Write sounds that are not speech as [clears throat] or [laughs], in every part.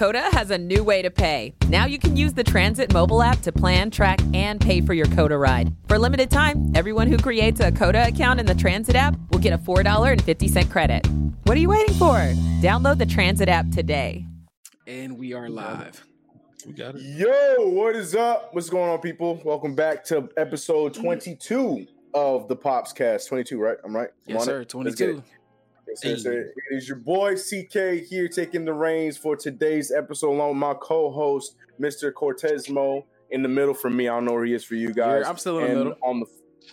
COTA has a new way to pay. Now you can use the Transit mobile app to plan, track, and pay for your COTA ride. For a limited time, everyone who creates a COTA account in the Transit app will get a $4.50 credit. What are you waiting for? Download the Transit app today. And we are live. We got it. Yo, what is up? What's going on, people? Welcome back to episode 22 of the Pops Cast. 22, right? I'm right? I'm Yes, sir. it? Let's get it. 22. Yes, sir, sir. It is your boy CK here taking the reins for today's episode along with my co-host, Mr. Cortezmo, in the middle for me. I don't know where he is for you guys. Yeah, I'm still in the middle. On the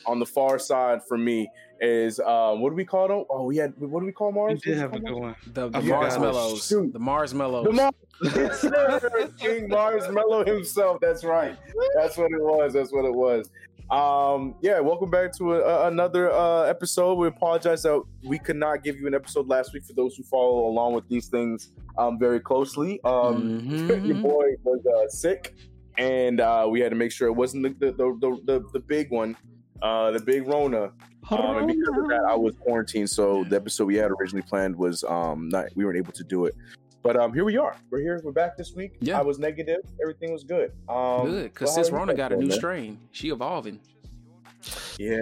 on the far side for me is uh what do we call them? Oh, we had what do we call Mars? We Mars? did have a good one. The, the I forgot. Marshmallows. Shoot. The Marshmallows. The Mars, yes, sir. [laughs] King Marshmallow himself. That's right. That's what it was. That's what it was. Um, yeah, welcome back to a, a- another uh, episode. We apologize that we could not give you an episode last week for those who follow along with these things um, very closely. Um, Mhm. [laughs] your boy was uh, sick, and uh, we had to make sure it wasn't the the the, the, the, the big one, uh, the big Rona. Um, and because of that, I was quarantined, so the episode we had originally planned was um not we weren't able to do it. But um, here we are. We're here. We're back this week. Yeah. I was negative. Everything was good. Um, Good, because well, since Rona got a new man? strain, she evolving. Yeah.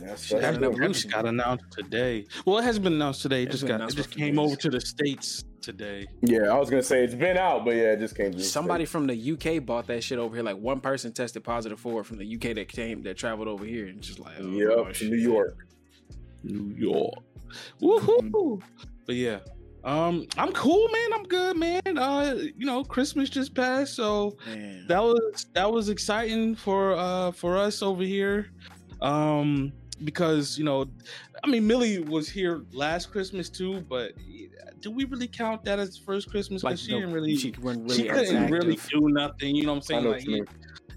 That's, She got an evolution. got announced today. Well, it hasn't been announced today. It It's just got. It just for a few came days. over to the states today. Yeah, I was gonna say it's been out, but yeah, it just came. to the Somebody States. from the UK bought that shit over here. Like one person tested positive for it from the UK that came that traveled over here and just like, oh, Yep, from shit. New York. New York. Woohoo! But yeah, um, I'm cool, man. I'm good, man. Uh, you know, Christmas just passed, so Man. that was that was exciting for uh for us over here. Um, because you know, I mean, Millie was here last Christmas too, but do we really count that as first Christmas? like she no, didn't really. she really she couldn't really do nothing. You know what I'm saying? Like, what you mean.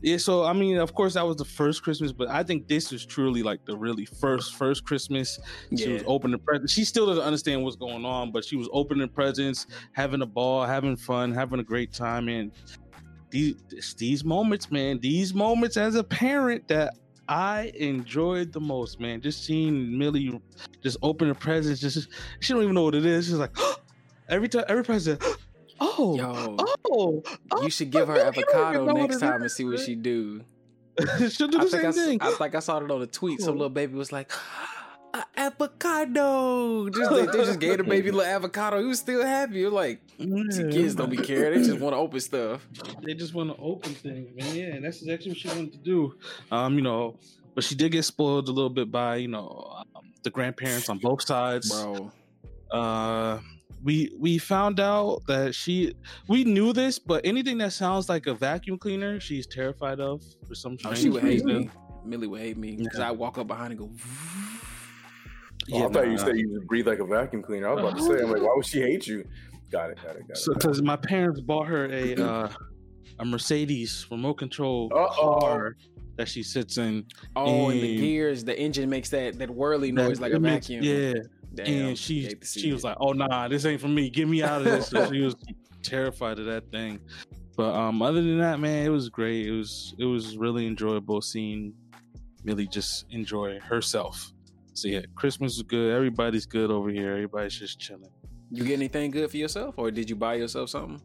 Yeah, so I mean, of course, that was the first Christmas, but I think this is truly like the really first first Christmas. She was Yeah. opening presents. She still doesn't understand what's going on, but she was opening presents, having a ball, having fun, having a great time. And these these moments, man, these moments as a parent that I enjoyed the most, man. Just seeing Millie just open the presents, just she don't even know what it is. She's like, [gasps] every time, every present. Oh, Yo, oh, oh, you should give her you don't even avocado next time and see what she do. [laughs] She'll do I the I, same s- thing. I think I saw it on a tweet. Some little baby was like, [gasps] "A avocado. Just, they, they just gave the baby a [laughs] little avocado. He was still happy. You're like, kids don't be caring. They just [laughs] want to open stuff. They just want to open things, man. Yeah, and that's exactly what she wanted to do. Um, you know, but she did get spoiled a little bit by you know um, the grandparents on both sides. Bro, Uh, we we found out that she we knew this, but anything that sounds like a vacuum cleaner, she's terrified of for some oh, strange she would hate reason. me. Millie would hate me because Yeah. I walk up behind and go, Oh, I thought you nah. said you would breathe like a vacuum cleaner. I was about to say, I'm like, why would she hate you? Got it. Got it. Got it. So, because my parents bought her a uh, a Mercedes remote control Uh-oh. car that she sits in. oh, and the gears, the engine makes that that whirly noise That- like a it makes- vacuum. Yeah, Damn, and she she was it. like, "Oh nah, this ain't for me. Get me out of this." so she was terrified of that thing. But um, other than that, man, it was great. It was it was really enjoyable seeing Millie just enjoy herself. So yeah, Christmas was good. Everybody's good over here. Everybody's just chilling. You get anything good for yourself, or did you buy yourself something?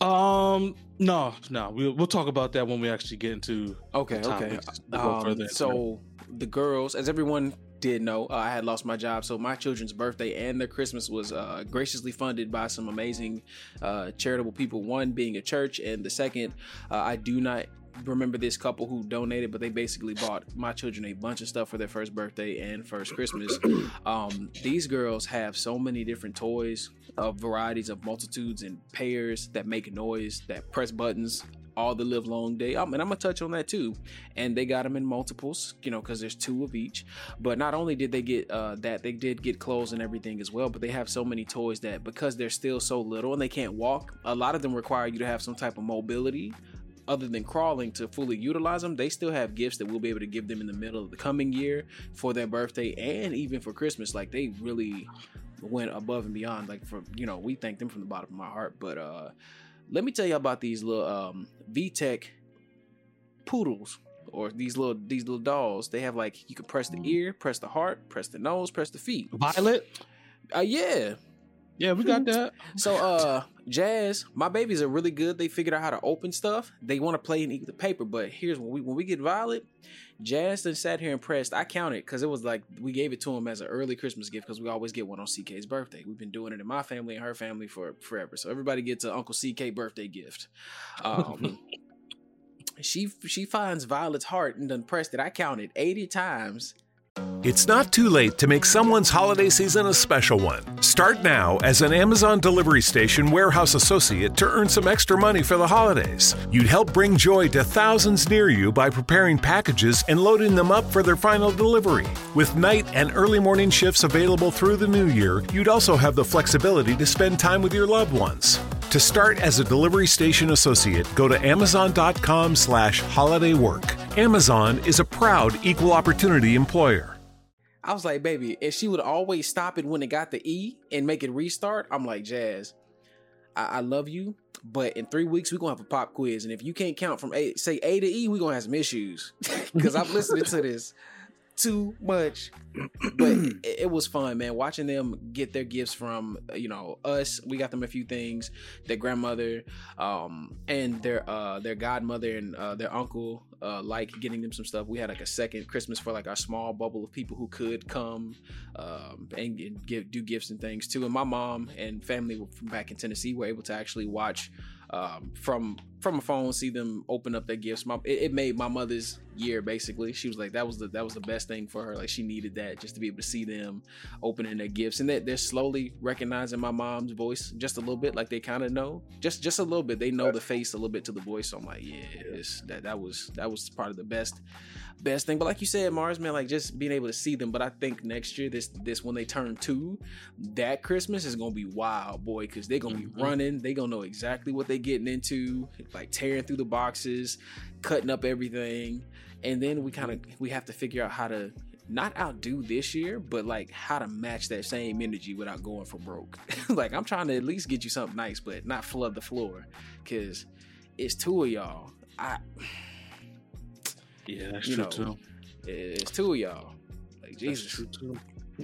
Um, no, no, we'll we'll talk about that when we actually get into Okay, the okay. topics. We'll go Um, so the girls, as everyone did know, uh, I had lost my job. So my children's birthday and their Christmas was uh, graciously funded by some amazing uh, charitable people. One being a church, and the second, uh, I do not remember this couple who donated, but they basically bought my children a bunch of stuff for their first birthday and first Christmas. [clears throat] um, these girls have so many different toys of varieties of multitudes and pairs that make noise, that press buttons all the live long day. And I'm gonna touch on that too. And they got them in multiples, you know, because there's two of each. But not only did they get uh, that, they did get clothes and everything as well. But they have so many toys that because they're still so little and they can't walk, a lot of them require you to have some type of mobility other than crawling to fully utilize them, they still have gifts that we'll be able to give them in the middle of the coming year for their birthday and even for Christmas. Like they really went above and beyond. Like for you know, we thank them from the bottom of my heart. But uh let me tell you about these little um VTech poodles or these little these little dolls. They have like you can press the ear, press the heart, press the nose, press the feet. Violet. Uh yeah. Yeah, we got that. [laughs] So, uh, Jazz, my babies are really good. They figured out how to open stuff. They want to play and eat the paper. But here's when we when we get Violet, Jazz then sat here impressed. I counted because it was like we gave it to him as an early Christmas gift because we always get one on CK's birthday. We've been doing it in my family and her family for forever. So everybody gets an Uncle CK birthday gift. Um, [laughs] she she finds Violet's heart and done pressed it. I counted eighty times It's not too late to make someone's holiday season a special one. Start now as an Amazon Delivery Station warehouse associate to earn some extra money for the holidays. You'd help bring joy to thousands near you by preparing packages and loading them up for their final delivery. With night and early morning shifts available through the new year, you'd also have the flexibility to spend time with your loved ones. To start as a delivery station associate, go to amazon.com slash holiday work. Amazon is a proud equal opportunity employer. I was like, baby, if she would always stop it when it got the E and make it restart, I'm like, Jazz, I, I love you, but in three weeks we're gonna have a pop quiz, and if you can't count from A, say A to E, we're gonna have some issues [laughs] because I'm listening to this too much. But [clears throat] it, it was fun, man, watching them get their gifts from you know us. We got them a few things. Their grandmother, um, and their uh their godmother and uh, their uncle uh, like getting them some stuff. We had like a second Christmas for like our small bubble of people who could come um, and, and give do gifts and things too. And my mom and family from back in Tennessee were able to actually watch um, from from a phone, see them open up their gifts. My, it, it made my mother's year basically. She was like that was the that was the best thing for her. Like she needed that just to be able to see them opening their gifts, and that they're slowly recognizing my mom's voice just a little bit, like they kind of know just just a little bit. They know the face a little bit to the voice. So I'm like, yeah, it's, that that was that was part of the best best thing. But like you said, Mars, man, like just being able to see them. But I think next year, this this when they turn two, that Christmas is gonna be wild, boy, because they're gonna be mm-hmm. running. they're gonna know exactly what they're getting into, like tearing through the boxes, cutting up everything, and then we kind of we have to figure out how to not outdo this year, but like how to match that same energy without going for broke. [laughs] like I'm trying to at least get you something nice, but not flood the floor, because it's two of y'all. I Yeah, that's You true know, too. it's two of y'all. Like That's Jesus. true too.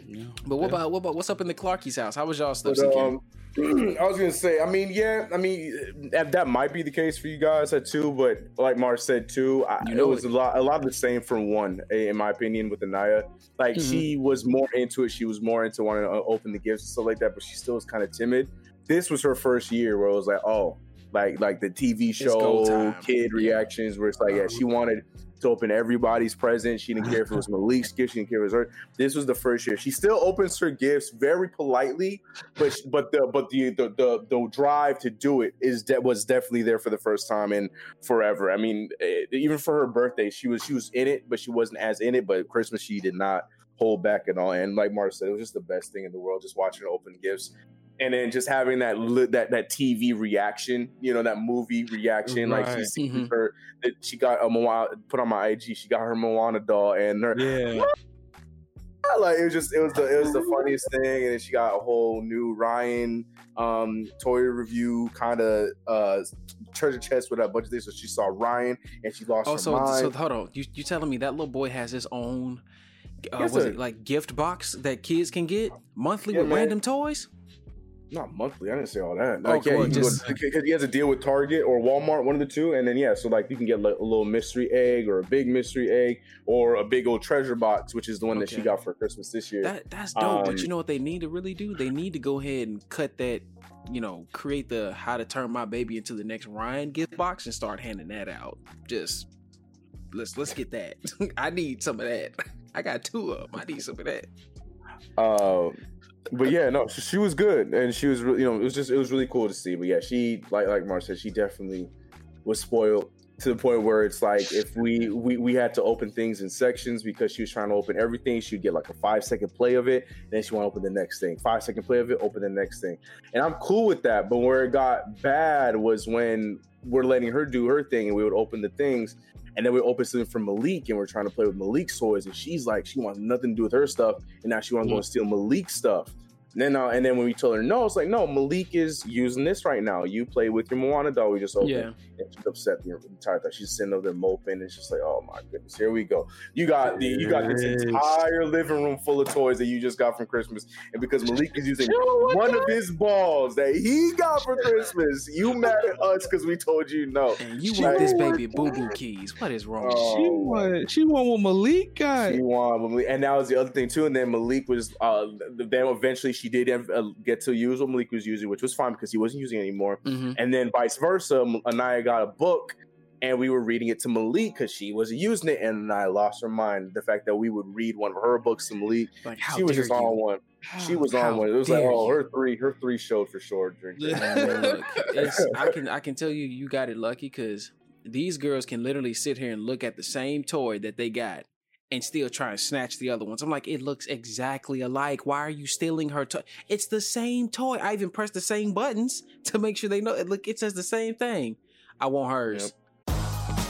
Yeah. But what Yeah. about what about what's up in the Clarkies house? How was y'all stuff? But, um, [clears throat] I was gonna say, I mean, yeah, I mean that, that might be the case for you guys at two, but like Mark said too, I, You know it was it. a lot, a lot of the same from one, in my opinion, with Anaya. Like Mhm. she was more into it, she was more into wanting to uh, open the gifts and stuff like that, but she still was kind of timid. This was her first year where it was like, oh, like like the TV show, kid Yeah. reactions, where it's like, yeah, she wanted to open everybody's present. She didn't care if it was Malik's gift, she didn't care if it was her. This was the first year. She still opens her gifts very politely, but but the but the the the, the drive to do it is that was definitely there for the first time in forever. I mean, eh, even for her birthday, she was she was in it, but she wasn't as in it. But Christmas, she did not hold back at all. And like Mark said, it was just the best thing in the world, just watching her open gifts. And then just having that li- that that TV reaction, you know, that movie reaction, like she Right. sees Mhm. her, that she got a Moana put on my IG. She got her Moana doll, and her Yeah. [laughs] like it was just it was the it was the funniest thing and then she got a whole new ryan um toy review kind of uh treasure chest with a bunch of things so she saw ryan and she lost oh, her so mind so hold on. You you telling me that little boy has his own? Uh, Yes, was sir. it like gift box that kids can get monthly Yeah, with man. random toys? Not monthly i didn't say all that Oh, yeah well, you can just- because he has a deal with target or walmart one of the two and then yeah so like you can get like a little mystery egg or a big mystery egg or a big old treasure box which is the one that she got for christmas this year That that's dope. but Um, you know what they need to really do? They need to go ahead and cut that. You know, create the how to turn my baby into the next Ryan gift box and start handing that out. Just let's let's get that. [laughs] I need some of that. [laughs] I got two of them. I need some of that. Um, but yeah, no, she, she was good, and she was, really, you know, it was just, it was really cool to see. But yeah, she, like, like Mark said, she definitely was spoiled to the point where it's like if we, we, we had to open things in sections because she was trying to open everything, she'd get like a five second play of it, then she want to open the next thing, five second play of it, open the next thing, and I'm cool with that. But where it got bad was when we're letting her do her thing, and we would open the things. And then we open something for Malik, and we're trying to play with Malik's toys, and she's like, she wants nothing to do with her stuff, and now she want to go mm. and steal Malik's stuff. And then, uh, and then when we told her no, it's like no, Malik is using this right now. You play with your Moana doll. We just opened. Yeah. And she's upset the entire time. She's sitting over there moping. It's just like, oh my goodness, here we go. You got the you got this entire living room full of toys that you just got from Christmas, and because Malik is using one of his balls that he got for Christmas, you mad at us because we told you no. And you She want this baby boo boo keys. What is wrong? Oh, She want she want what Malik got. She won, Malik- and that was the other thing too. And then Malik was, uh, then eventually she did uh, get to use what Malik was using, which was fine because he wasn't using it anymore. hmm And then vice versa, Anaya got a book, and we were reading it to Malik because she wasn't using it, and I lost her mind. The fact that we would read one of her books to Malik, Like how she was just you? on one. She was on one. It was like, oh, you. her three, her three showed for sure during. Man, look, [laughs] it's, I can I can tell you you got it lucky because these girls can literally sit here and look at the same toy that they got and still try and snatch the other ones. I'm like, it looks exactly alike. Why are you stealing her toy? It's the same toy. I even pressed the same buttons [laughs] to make sure they know. It look, it says the same thing. I want hers. Yep.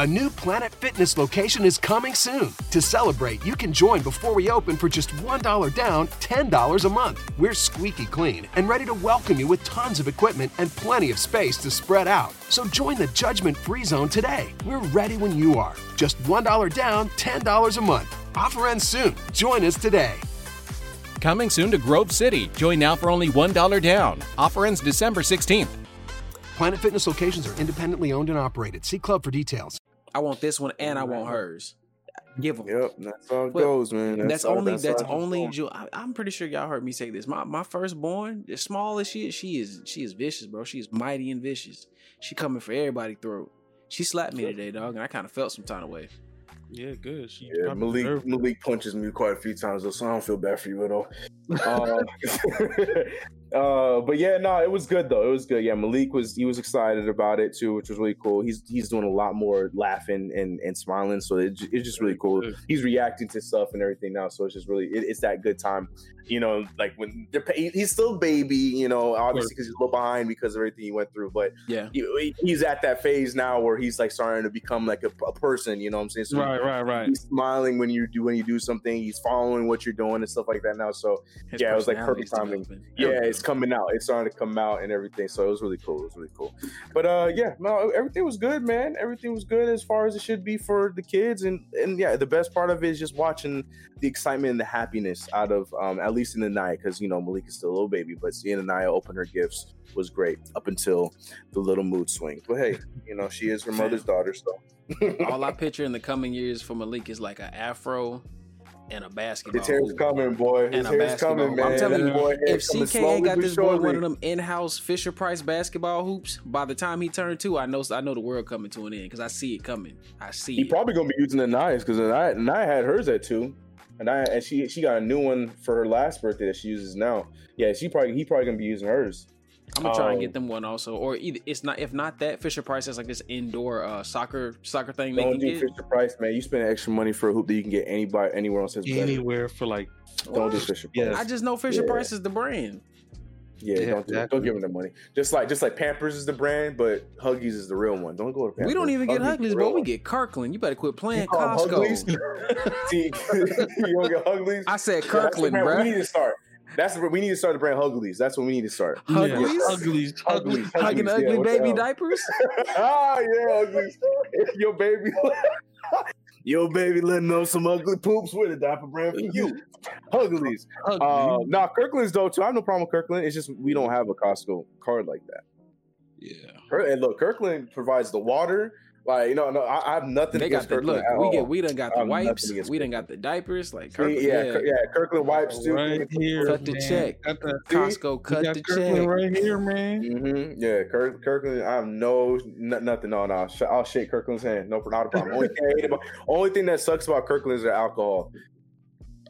A new Planet Fitness location is coming soon. To celebrate, you can join before we open for just $1 down, $10 a month. We're squeaky clean and ready to welcome you with tons of equipment and plenty of space to spread out. So join the judgment free zone today. We're ready when you are. Just $1 down, $10 a month. Offer ends soon. Join us today. Coming soon to Grove City. Join now for only $1 down. Offer ends December 16th. Planet Fitness locations are independently owned and operated. See Club for details. I want this one and I want hers. Give them. Yep, that's how it Well, goes, man. That's, how- only how that's it only. goes. Ju- I, I'm pretty sure y'all heard me say this. My my firstborn, as small as she is, she is she is vicious, bro. She is mighty and vicious. She coming for everybody throat. She slapped me today, dog, and I kind of felt some kind of way. Yeah, good. She Yeah, Malik deserved. Malik punches me quite a few times, though, so I don't feel bad for you at all. [laughs] uh, [laughs] uh, but yeah, no, it was good though. It was good. Yeah, Malik was he was excited about it too, which was really cool. He's he's doing a lot more laughing and, and smiling, so it, it's just really cool. He's reacting to stuff and everything now, so it's just really it, it's that good time. You know, like when they're, he's still a baby, you know, obviously because he's a little behind because of everything he went through, but Yeah, he, he's at that phase now where he's like starting to become like a, a person. You know what I'm saying? So Right, right, right. he's smiling when you do when you do something. He's following what you're doing and stuff like that now. So His Yeah, it was, like, perfect timing. developing. yeah, it's coming out. It's starting to come out and everything. So it was really cool. It was really cool. But uh, yeah, no, everything was good, man. Everything was good as far as it should be for the kids. And and yeah, the best part of it is just watching the excitement and the happiness out of um at least in the night because you know Malik is still a little baby, but seeing Anaya open her gifts was great up until the little mood swing. But hey, you know she is her mother's daughter, so. [laughs] All I [laughs] picture in the coming years for Malik is like an afro and a basketball. His hair's coming, boy. His And hair's basketball. coming, man. I'm telling you, Boy, if CK ain't got this boy one of them in-house Fisher Price basketball hoops, by the time he turned two, I know I know the world coming to an end because I see it coming. I see He it. probably gonna be using the knives because I I had hers at two, and I and she she got a new one for her last birthday that she uses now. Yeah, she probably he probably gonna be using hers. I'm gonna try and um, get them one also, or either it's not if not that Fisher Price has like this indoor uh, soccer soccer thing they Don't can do get. Fisher Price, man. You spend extra money for a hoop that you can get anybody anywhere else. That's better. Anywhere for like Don't do Fisher Price. Yes. I just know Fisher Yeah. Price is the brand. Yeah, Yeah, don't do exactly. don't give them the money. Just like just like Pampers is the brand, but Huggies is the real one. Don't go to Pampers. We don't even get Huggies Huglies, bro. real We get Kirkland. You better quit playing You call 'em Costco. Hugglies? See, [laughs] [laughs] you don't get Hugglies. I said Yeah, [laughs] that's the Kirkland, brand bro. We need to start. That's what we need to start the brand Hugglies. That's what we need to start. Huglies? Uglies, Uglies. uglies. Hugging Hugglies, yeah, ugly baby diapers. ah, yeah, ugly. Your baby. Your baby letting know some ugly poops with a diaper brand for you. Uglies. Uh, nah, Kirkland's though too. I have no problem with Kirkland. It's just we don't have a Costco card like that. Yeah. And look, Kirkland provides the water. Like you know, no, I, I have nothing They against got the Kirkland. look. at We all. get we done got the wipes. against We done got the diapers. Like See, Kirkland, yeah, yeah, yeah, Kirkland wipes too. Right here. Cut the man. check. Got the, Costco you cut got the Kirkland check. right here, man. hmm Yeah, Kirk, Kirkland. I have no n- nothing. No, no. Sh- I'll shake Kirkland's hand. No, not a problem. Only thing, about, only thing that sucks about Kirkland is their alcohol.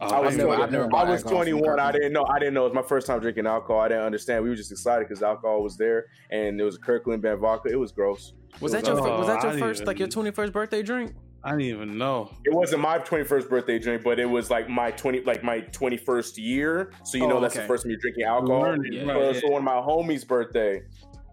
I was, I've never- I've never I was 21. I didn't know. I didn't know. It was my first time drinking alcohol. I didn't understand. We were just excited because alcohol was there, and it was a Kirkland band vodka. It was gross. Was that your Oh, was that your didn't first like your twenty first birthday drink? I didn't even know. It wasn't my 21st birthday drink, but it was like my 20, like my 21st year. So you Oh, know that's okay. the first time you're drinking alcohol. Learning, Yeah. So right, it's for one of my homies' birthday.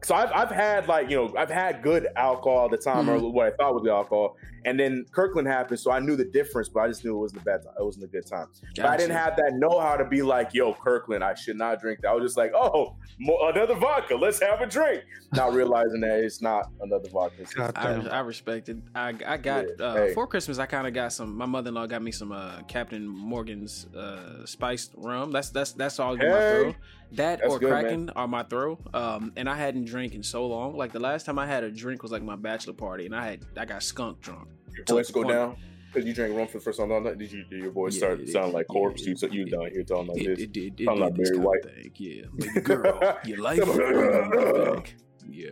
So I've, I've had like you know I've had good alcohol at the time Mm-hmm. or what I thought was the alcohol, and then Kirkland happened, so I knew the difference, but I just knew it wasn't a bad time. It wasn't a good time. But I didn't have that know how to be like, yo, Kirkland, I should not drink that. I was just like, oh, more, another vodka, let's have a drink. Not realizing that it's not another vodka. It's just- God I, damn. I respected. I I got Yeah, uh, hey. for Christmas. I kind of got some. My mother in law got me some uh, Captain Morgan's uh, spiced rum. That's that's that's all in my Hey. throw. That That's or good, man. Kraken are my throw. Um, and I hadn't drank in so long. Like the last time I had a drink was like my bachelor party, and I had I got skunk drunk. Your voice go point- down because you drank rum for the first time. all night? Did you? Did your voice Yeah, start it- sounding like corpse? it- you you it- down here talking like It, this? it did. It I'm not very white. thing. Yeah, baby girl, your [laughs] life. yeah,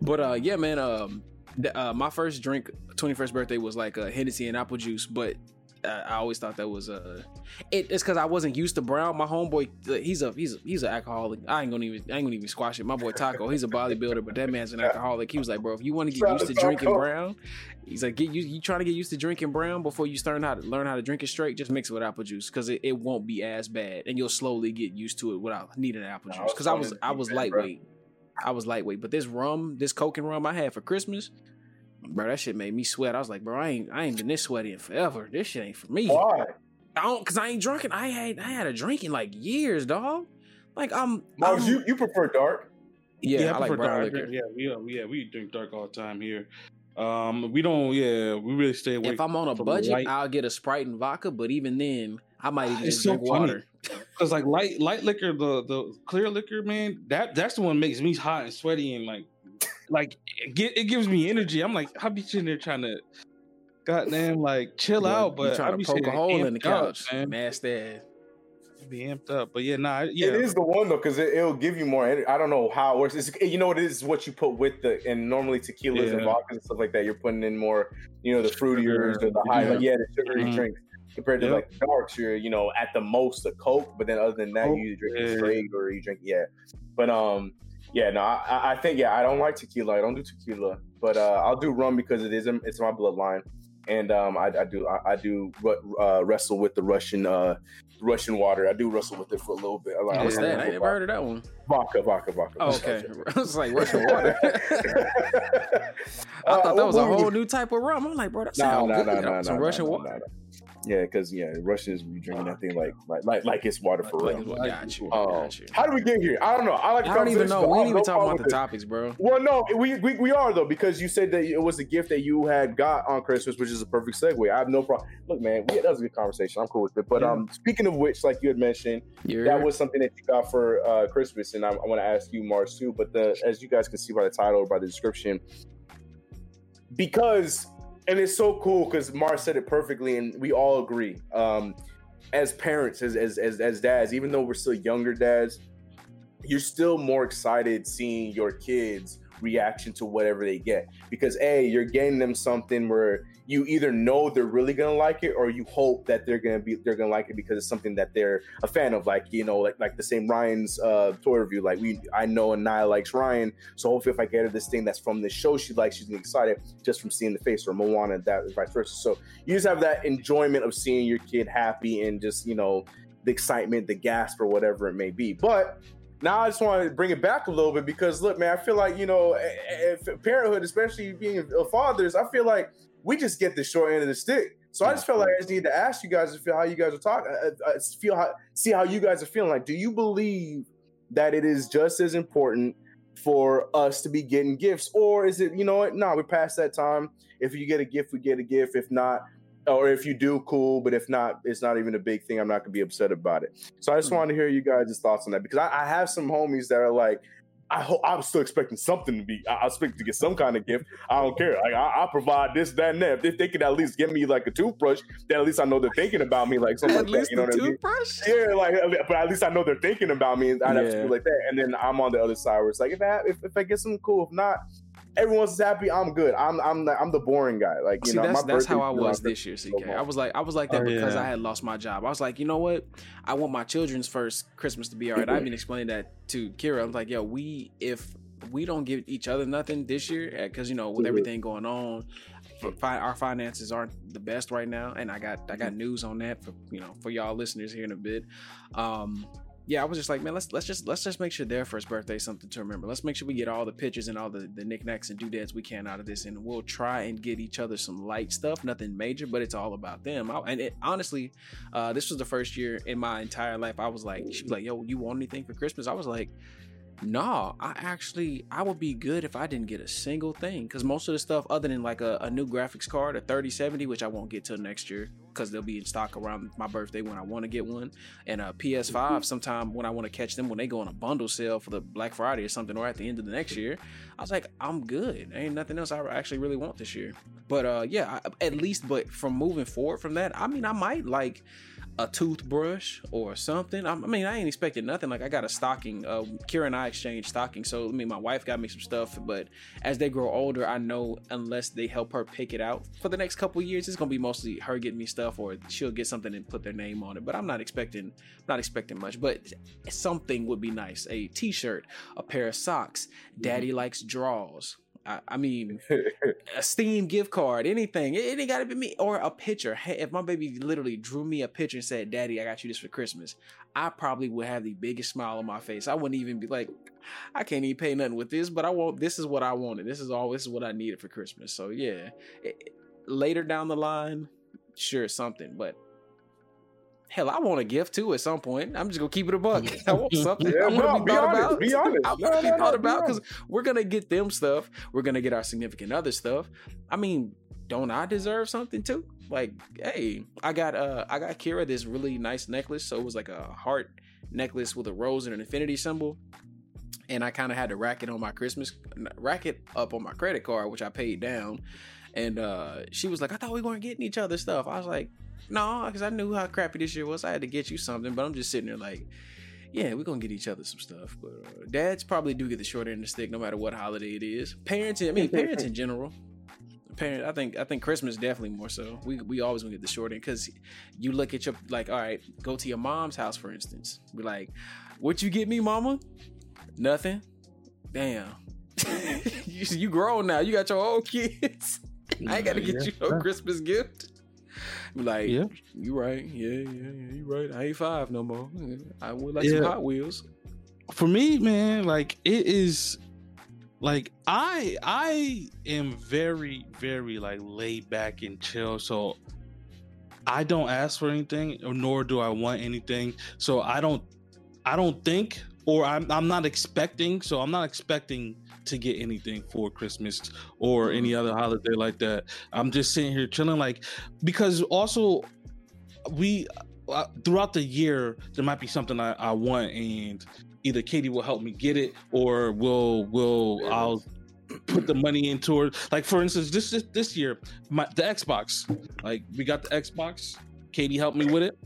but uh, yeah, man. Um, the, uh, my first drink, twenty first birthday was like a Hennessy and apple juice, but. I always thought that was uh, it, it's because I wasn't used to brown. My homeboy, he's a he's a, he's an alcoholic. I ain't gonna even I ain't gonna even squash it. My boy Taco, he's a bodybuilder, but that man's an alcoholic. He was like, bro, if you want to get used to to drinking brown, he's like, get you you trying to get used to drinking brown before you learn how to learn how to drink it straight. Just mix it with apple juice because it, it won't be as bad, and you'll slowly get used to it without needing apple juice. Because I was I was lightweight. I was lightweight, but this rum, this Coke and rum I had for Christmas, bro, that shit made me sweat. I was like, bro, I ain't I ain't been this sweaty in forever. This shit ain't for me. Why? I don't, cause I ain't drinking. I had I had a drink in like years, dog. Like I'm, Mars, I'm- you you prefer dark? yeah, I, like brown dark. liquor. Yeah, we uh, yeah we drink dark all the time here. Um, we don't. Yeah, we really stay away. If I'm on a budget, light. I'll get a Sprite and vodka. But even then, I might even just so drink funny. water. Cause like light light liquor, the the clear liquor, man, that that's the one that makes me hot and sweaty and like like it, get, it gives me energy. I'm like, I'll be sitting there trying to goddamn like chill You out, but trying I be to poke a hole in the amped up, couch, man. mash that. Be amped up. But yeah, nah, yeah. It is the one though, because it, it'll give you more. Energy. I don't know how it works. It's, you know it is? What you put with the and normally tequilas and Yeah. vodkas and stuff like that. You're putting in more, you know, the fruitiers or the high, Yeah. like, yeah, the sugary Mhm. drinks compared to Yep. like darks. You're, you know, at the most a Coke, but then other than that, Coke, you drink yeah. it straight or you drink yeah. But um, yeah, no, I- I, think yeah, I don't like tequila. I don't do tequila, but uh, I'll do rum because it is it's my bloodline, and um, I, I do I, I do uh, wrestle with the Russian uh Russian water. I do wrestle with it for a little bit. I like- What's that? I ain't never heard of that one. Vodka, vodka, vodka. Oh, okay, [laughs] I was like Russian water. [laughs] I Uh, thought that was a whole new type of rum. I'm like, bro, that sounds no, good. no, no, Some no, Russian water. Yeah, because yeah, Russians be drinking that thing like like like, like it's water for Like, real. it's- got you, Um, got you. how do we get here? I don't know. I like. I don't even know. We ain't even talking about the it. topics, bro. Well, no, we, we we are though because you said that it was a gift that you had got on Christmas, which is a perfect segue. I have no problem. Look, man, yeah, that was a good conversation. I'm cool with it. But Yeah. um, speaking of which, like you had mentioned, You're, that was something that you got for uh, Christmas, and I, I want to ask you, Mars, too. But the as you guys can see by the title or by the description, because and it's so cool because Mars said it perfectly, and we all agree. Um, as parents, as as as, as dads, even though we're still younger dads, you're still more excited seeing your kids reaction to whatever they get because a you're getting them something where you either know they're really gonna like it or you hope that they're gonna be they're gonna like it because it's something that they're a fan of like you know like like the same ryan's uh toy review like we i know Anaya likes ryan so hopefully if i get her this thing that's from this show she likes she's excited just from seeing the face or moana that vice versa. So you just have that enjoyment of seeing your kid happy and just you know the excitement the gasp or whatever it may be. But now I just want to bring it back a little bit because look, man, I feel like you know, parenthood, especially being a fathers, I feel like we just get the short end of the stick. So I just felt like I just need to ask you guys to feel how you guys are talking, uh, uh, feel how, see how you guys are feeling. Like, do you believe that it is just as important for us to be getting gifts, or is it, you know what? No, we're past that time. If you get a gift, we get a gift. If not, or if you do, cool. But if not, it's not even a big thing. I'm not gonna be upset about it. So I just wanted to hear you guys' thoughts on that because I, I have some homies that are like, I hope I'm still expecting something to be. I, I expect to get some kind of gift. I don't care. Like I, I'll provide this, that, and that. If they could at least give me like a toothbrush, then at least I know they're thinking about me. Like something At like least that. You know the what I mean? toothbrush. Yeah, like, but at least I know they're thinking about me. and I'd have to be like that. And then I'm on the other side where it's like, if I if, if I get something cool, if not, everyone's happy, I'm good. I'm I'm the, I'm the boring guy. Like you See, know, that's my that's how I was this year, so I was like I was like that Oh, because yeah. I had lost my job. I was like, you know what? I want my children's first Christmas to be all right. I even explained that to Kira. I'm like, yo, we if we don't give each other nothing this year, because you know with Mhm. everything going on, fi- fi- our finances aren't the best right now, and I got I got news on that for you know for y'all listeners here in a bit. Um, yeah, I was just like, man, let's let's just let's just make sure their first birthday is something to remember. Let's make sure we get all the pictures and all the, the knickknacks and doodads we can out of this, and we'll try and get each other some light stuff, nothing major, but it's all about them. I, and it, honestly, uh, this was the first year in my entire life I was like, she was like, yo, you want anything for Christmas? I was like. No, I actually I would be good if I didn't get a single thing because most of the stuff other than like a, a new graphics card, a 3070, which I won't get till next year because they'll be in stock around my birthday when I want to get one, and a PS5 sometime when I want to catch them when they go on a bundle sale for the Black Friday or something, or at the end of the next year. I was like, I'm good. Ain't nothing else I actually really want this year. But uh, yeah, I, at least. But from moving forward from that, I mean, I might like a toothbrush or something. I, mean, I ain't expecting nothing. Like I got a stocking. Uh, Kira and I exchanged stockings. So I mean, my wife got me some stuff. But as they grow older, I know unless they help her pick it out for the next couple years, it's gonna be mostly her getting me stuff, or she'll get something and put their name on it. But I'm not expecting, not expecting much. But something would be nice. A T-shirt, a pair of socks. Daddy likes draws. I, I mean, [laughs] a Steam gift card, anything. It, it ain't gotta be me or a picture. Hey, if my baby literally drew me a picture and said, "Daddy, I got you this for Christmas," I probably would have the biggest smile on my face. I wouldn't even be like, "I can't even pay nothing with this," but I want. This is what I wanted. This is all. This is what I needed for Christmas. So yeah, It- later down the line, sure something, but. Hell, I want a gift too at some point. I'm just gonna keep it a buck. [laughs] I want something. Yeah, I want no, to be be thought honest, about. be honest. I want No, to be no, thought about because we're gonna get them stuff. We're gonna get our significant other stuff. I mean, don't I deserve something too? Like, hey, I got uh I got Kira this really nice necklace. So it was like a heart necklace with a rose and an infinity symbol. And I kind of had to rack it on my Christmas rack it up on my credit card, which I paid down. And uh she was like, I thought we weren't getting each other stuff. I was like, no, because I knew how crappy this year was. I had to get you something, but I'm just sitting there like, yeah, we're gonna get each other some stuff. But uh, dads probably do get the short end of the stick, no matter what holiday it is. Parents, I mean, parents in general. Parent, I think I think Christmas definitely more so. We we always gonna get the short end because you look at your like, all right, go to your mom's house for instance. Be like, what you get me, mama? Nothing. Damn. [laughs] you, you grown now. You got your own kids. I ain't gotta get you no Christmas gift. Like, Yeah. you right. Yeah, yeah, yeah. You right. I ain't five no more. I would like some Hot Wheels. for me, man, like it is like I I am very, very like laid back and chill. So I don't ask for anything, nor do I want anything. So I don't I don't think or I'm I'm not expecting, so I'm not expecting to get anything for Christmas or any other holiday like that. I'm just sitting here chilling like because also we uh, throughout the year there might be something I, I want and either Katie will help me get it or will will I'll put the money into it. Like for instance, this this, this year, my the Xbox. Like we got the Xbox. Katie helped me with it.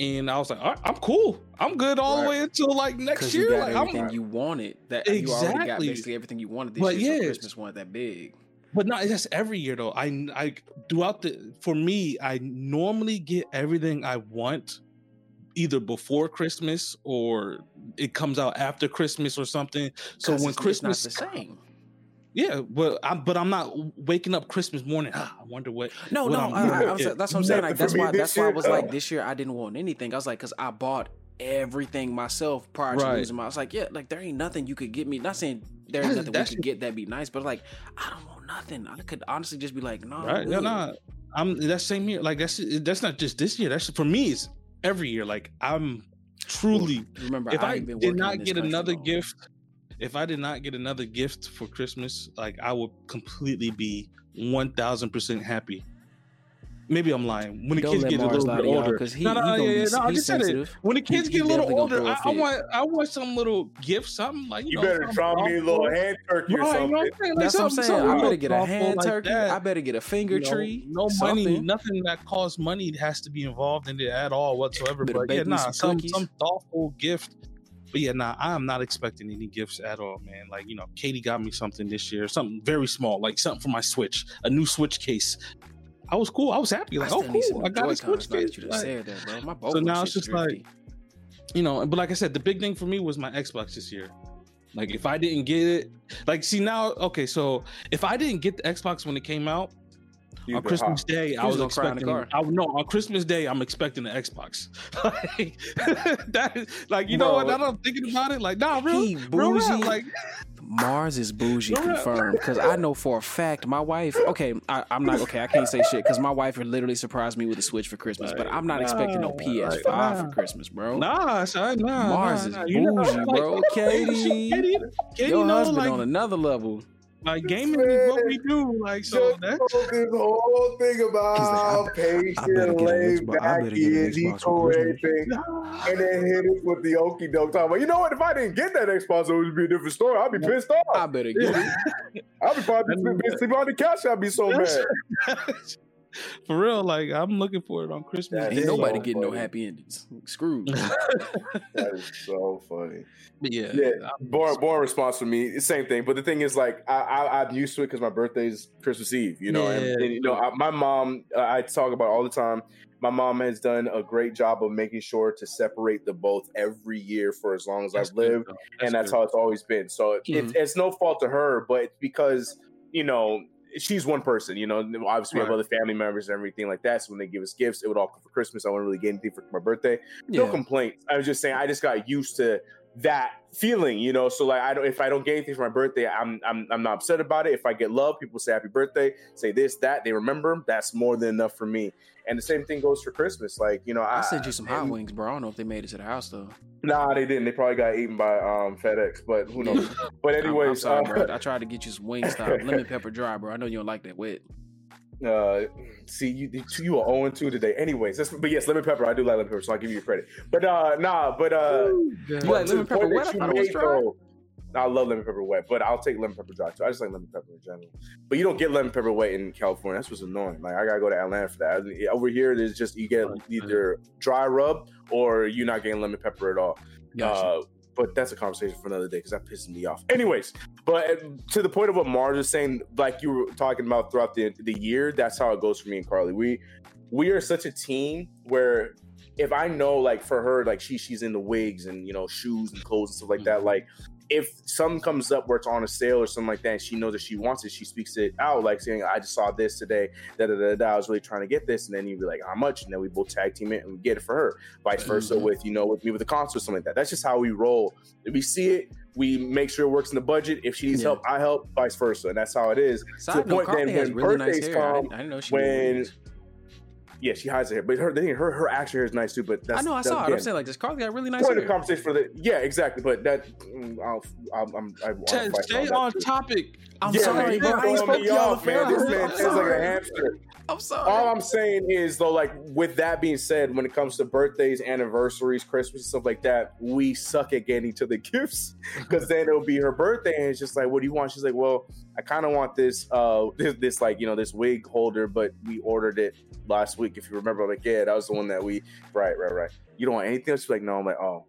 And I was like, all right, I'm cool. I'm good all the way until like next year. you got Like, everything I'm, you wanted. That you already got Exactly. basically everything you wanted this But year. So. Christmas wasn't that big. but not that's every year though. I I throughout the for me, I normally get everything I want either before Christmas or it comes out after Christmas or something. So when it's- Christmas it's not the same. Yeah, but I'm but I'm not waking up Christmas morning. Ah, I wonder what. No, what no, I'm I, I was, that's what I'm saying. Like that's why this that's why I was no. like this year I didn't want anything. I was like, because I bought everything myself prior to Right. losing my. I was like, yeah, like there ain't nothing you could get me. Not saying there ain't nothing we could get that'd be nice, but like I don't want nothing. I could honestly just be like, no, right? No, no. I'm that same year. Like that's that's not just this year. That's for me. It's every year. Like I'm truly. Remember, if I ain't been did not get country another long. gift, if I did not get another gift for Christmas, like I would completely be one thousand percent happy. Maybe I'm lying. When the Don't kids let get a little lie bit to y'all, older, 'cause he- no, no, he yeah, be- yeah, no, I he's just said it. sensitive. When the kids he get a little older, throw a I, I fit. want, I want some little gift, something like you, You know, better something try me a little hand turkey or Right, you know something. what I'm? Like That's what I'm saying. I better get a hand like turkey. that. I better get a finger You know, tree. No money, nothing that costs money has to be involved in it at all whatsoever. But yeah, nah, some some some thoughtful gift But yeah, nah, I'm not expecting any gifts at all, man. Like you know, Katie got me something this year, something very small, like something for my Switch, a new Switch case. I was cool. I was happy. Like, oh, still need some cool. I got a Switch case. you Like, said that, bro. My So now it's just like- you know, but like I said, the big thing for me was my Xbox this year. Like if I didn't get it, like see now, okay, so if I didn't get the Xbox when it came out You've on Christmas hot. Day, I was was gonna cry in the expecting. I no on Christmas Day, I'm expecting the Xbox. [laughs] like [laughs] that is like you know what? Now that I'm thinking about it, like nah, real, He real rap, like Mars is bougie No, no. confirmed because I know for a fact my wife. Okay, I, I'm not okay. I can't say shit because my wife literally surprised me with a Switch for Christmas, but I'm not expecting no PS5 nah. for Christmas, bro. nah, son, nah. Mars nah, is nah. You know, bougie, like, bro. [laughs] Katie, Katie, Katie, Your know, husband like, on another level. Like gaming is what we do. Like so Just that this whole thing about like, how patient, better get laid back he get is. He cool everything. And then hit us with the okie doke talking about, you know what? If I didn't get that Xbox, it would be a different story. I'd be pissed off. I better get it. [laughs] I'd be probably been sleeping on the couch. I'd be so mad. [laughs] [laughs] For real, like I'm looking for it on Christmas. That Ain't nobody so getting no happy endings. Screwed. [laughs] That is so funny. But yeah, Yeah, I'm- born, born response for me, same thing. But the thing is, like, I, I I'm used to it because my birthday's Christmas Eve. You know, and, Yeah. and, you know, I, my mom, uh, I talk about all the time. My mom has done a great job of making sure to separate the both every year for as long as That's I've good, lived, though. and that's good. how it's always been. So it's, Mhm. it's no fault to her, but it's because you know she's one person. You know, obviously we have other family members and everything like that. So when they give us gifts, it would all come for Christmas. I wouldn't really get anything for my birthday no Yeah. complaints. I was just saying I just got used to that feeling, you know. So like I don't if I don't get anything for my birthday, I'm I'm I'm not upset about it. If I get love, people say happy birthday, say this, that, they remember, that's more than enough for me. And the same thing goes for Christmas. Like, you know, I, I sent you some hot wings, bro. I don't know if they made it to the house though. Nah, they didn't. They probably got eaten by um FedEx, but who knows. [laughs] but I'm- I'm, sorry, uh, bro. I tried to get you some wing stop [laughs] lemon pepper dry, bro. I know you don't like that wet. Uh, see, you you are 0 2 today. Anyways, that's, but yes, lemon pepper. I do like lemon pepper, so I'll give you credit. But uh, nah, but uh, You but like lemon pepper point wet? I that you thought it was made, dry. though, I love lemon pepper wet, but I'll take lemon pepper dry too. I just like lemon pepper in general. But you don't get lemon pepper wet in California. That's what's annoying. Like I gotta go to Atlanta for that. Over here, there's just you get either dry rub or you're not getting lemon pepper at all. Gotcha. Uh, but that's a conversation for another day because that pisses me off. Anyways, but uh, to the point of what Mars was saying, like you were talking about throughout the the year, that's how it goes for me and Carly. We we are such a team where if I know like for her, like she she's into wigs and you know shoes and clothes and stuff like that, like if something comes up where it's on a sale or something like that, and she knows that she wants it, she speaks it out, like saying, "I just saw this today. Da da da da. I was really trying to get this," and then you'd be like, "How much?" And then we both tag team it and we get it for her. Vice versa Mhm. with you know with me with the concert or something like that. That's just how we roll. If we see it, we make sure it works in the budget. If she needs Yeah. help, I help. Vice versa, and that's how it is. Side to the point then when really nice birthdays hair. I didn't, I didn't know she when. Yeah, she hides her hair, but her thing, her her actual hair is nice too. But that's I know, I that- saw it. I'm saying like this. Carly got really nice point of conversation for the yeah, exactly. But that mm, I'll, I'll, I'm I wanna stay that on too. topic. I'm yeah, sorry, man, bro. you're I ain't throwing spoke me to y'all off, man. This man is like a hamster. [laughs] I'm sorry. All I'm saying is though, like with that being said, when it comes to birthdays, anniversaries, Christmas, stuff like that, we suck at getting each other [laughs] gifts because then it'll be her birthday and it's just like, what do you want? She's like, well, I kind of want this, uh, [laughs] this, this like you know this wig holder, but we ordered it last week. If you remember, I'm like, yeah, that was the one that we, right, right, right. You don't want anything else? She's like, no. I'm like, oh.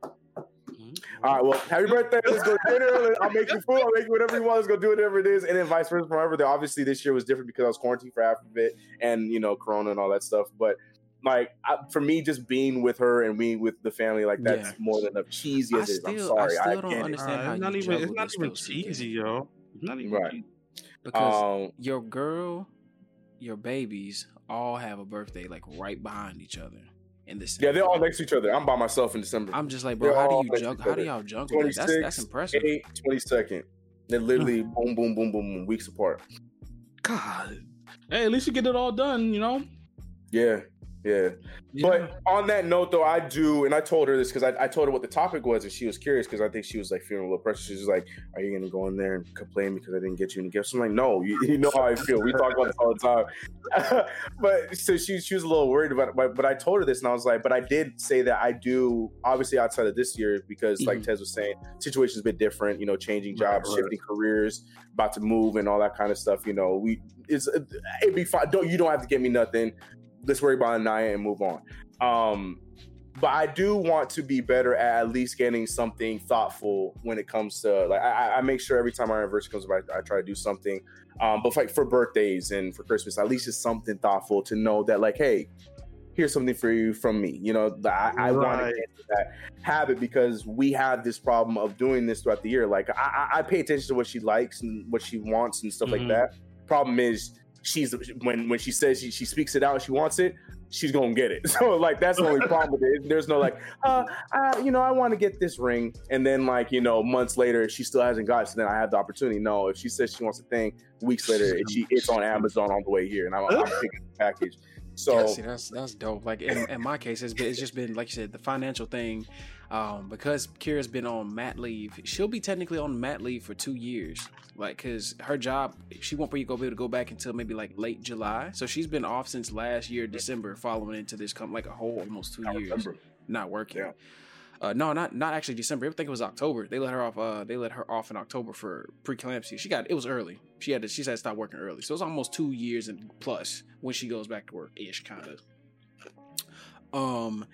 All right, well, happy birthday. Let's go to dinner. I'll make you food. I'll make you whatever you want. Let's go do whatever it is. And then vice versa. However, the- obviously this year was different because I was quarantined for half of it and, you know, Corona and all that stuff. But like I, for me, just being with her and being with the family, like that's Yeah. more than a Cheesy I as it is. I'm sorry. I sorry. still don't get it. understand Uh, how it's not even. It's not even stuff, cheesy, yo. It's not even. Right. cheesy. because Um, your girl, your babies all have a birthday like right behind each other in this. yeah, they're all next to each other. I'm by myself in December. I'm just like, bro, They're how do you next juggle? How do y'all juggle? that? That's that's impressive. 8, 22nd. They're literally [sighs] boom, boom, boom, boom, boom, weeks apart. God. Hey, at least you get it all done, you know. Yeah, yeah. But on that note, though, I do, and I told her this because I, I told her what the topic was, and she was curious because I think she was like feeling a little pressure. She's like, "Are you gonna go in there and complain because I didn't get you any gifts?" I'm like, "No, you, [laughs] you know how I feel. We talk about this all the time." [laughs] but so she she was a little worried about it. But, but I told her this, and I was like, "But I did say that I do, obviously outside of this year, because like Mhm. Tez was saying, situation's a bit different. You know, changing jobs, right. shifting careers, about to move, and all that kind of stuff. You know, we it's it'd be fine. Don't you don't have to get me nothing." Let's worry about Anaya and move on. Um, but I do want to be better at at least getting something thoughtful when it comes to like I, I make sure every time our anniversary comes by, I try to do something. Um, but like for birthdays and for Christmas, at least it's something thoughtful to know that like, hey, here's something for you from me. You know, I, I want to Right. get that habit because we have this problem of doing this throughout the year. Like I, I I pay attention to what she likes and what she wants and stuff Mhm. like that. Problem is she's when when she says she, she speaks it out, she wants it. She's gonna get it. [laughs] So like that's the only [laughs] problem with it. There's no like, uh, uh you know, I want to get this ring, and then like you know, months later she still hasn't got it. So then I have the opportunity. No, if she says she wants a thing, weeks later it, she it's on Amazon on the way here, and I'm, I'm [laughs] picking the package. So Yeah, see, that's that's dope. Like in, in my case, it's been, it's just been like you said, the financial thing. Um, because Kira's been on mat leave, she'll be technically on mat leave for two years. Like, cause her job, she won't be able to go back until maybe like late July. So she's been off since last year December, following into this come like a whole almost two I years, remember. not working. Yeah. Uh, no, not not actually December. I think it was October. They let her off. Uh, they let her off in October for preeclampsia. She got it was early. She had to. She had to stop working early. So it's almost two years and plus when she goes back to work ish, kind of. Um,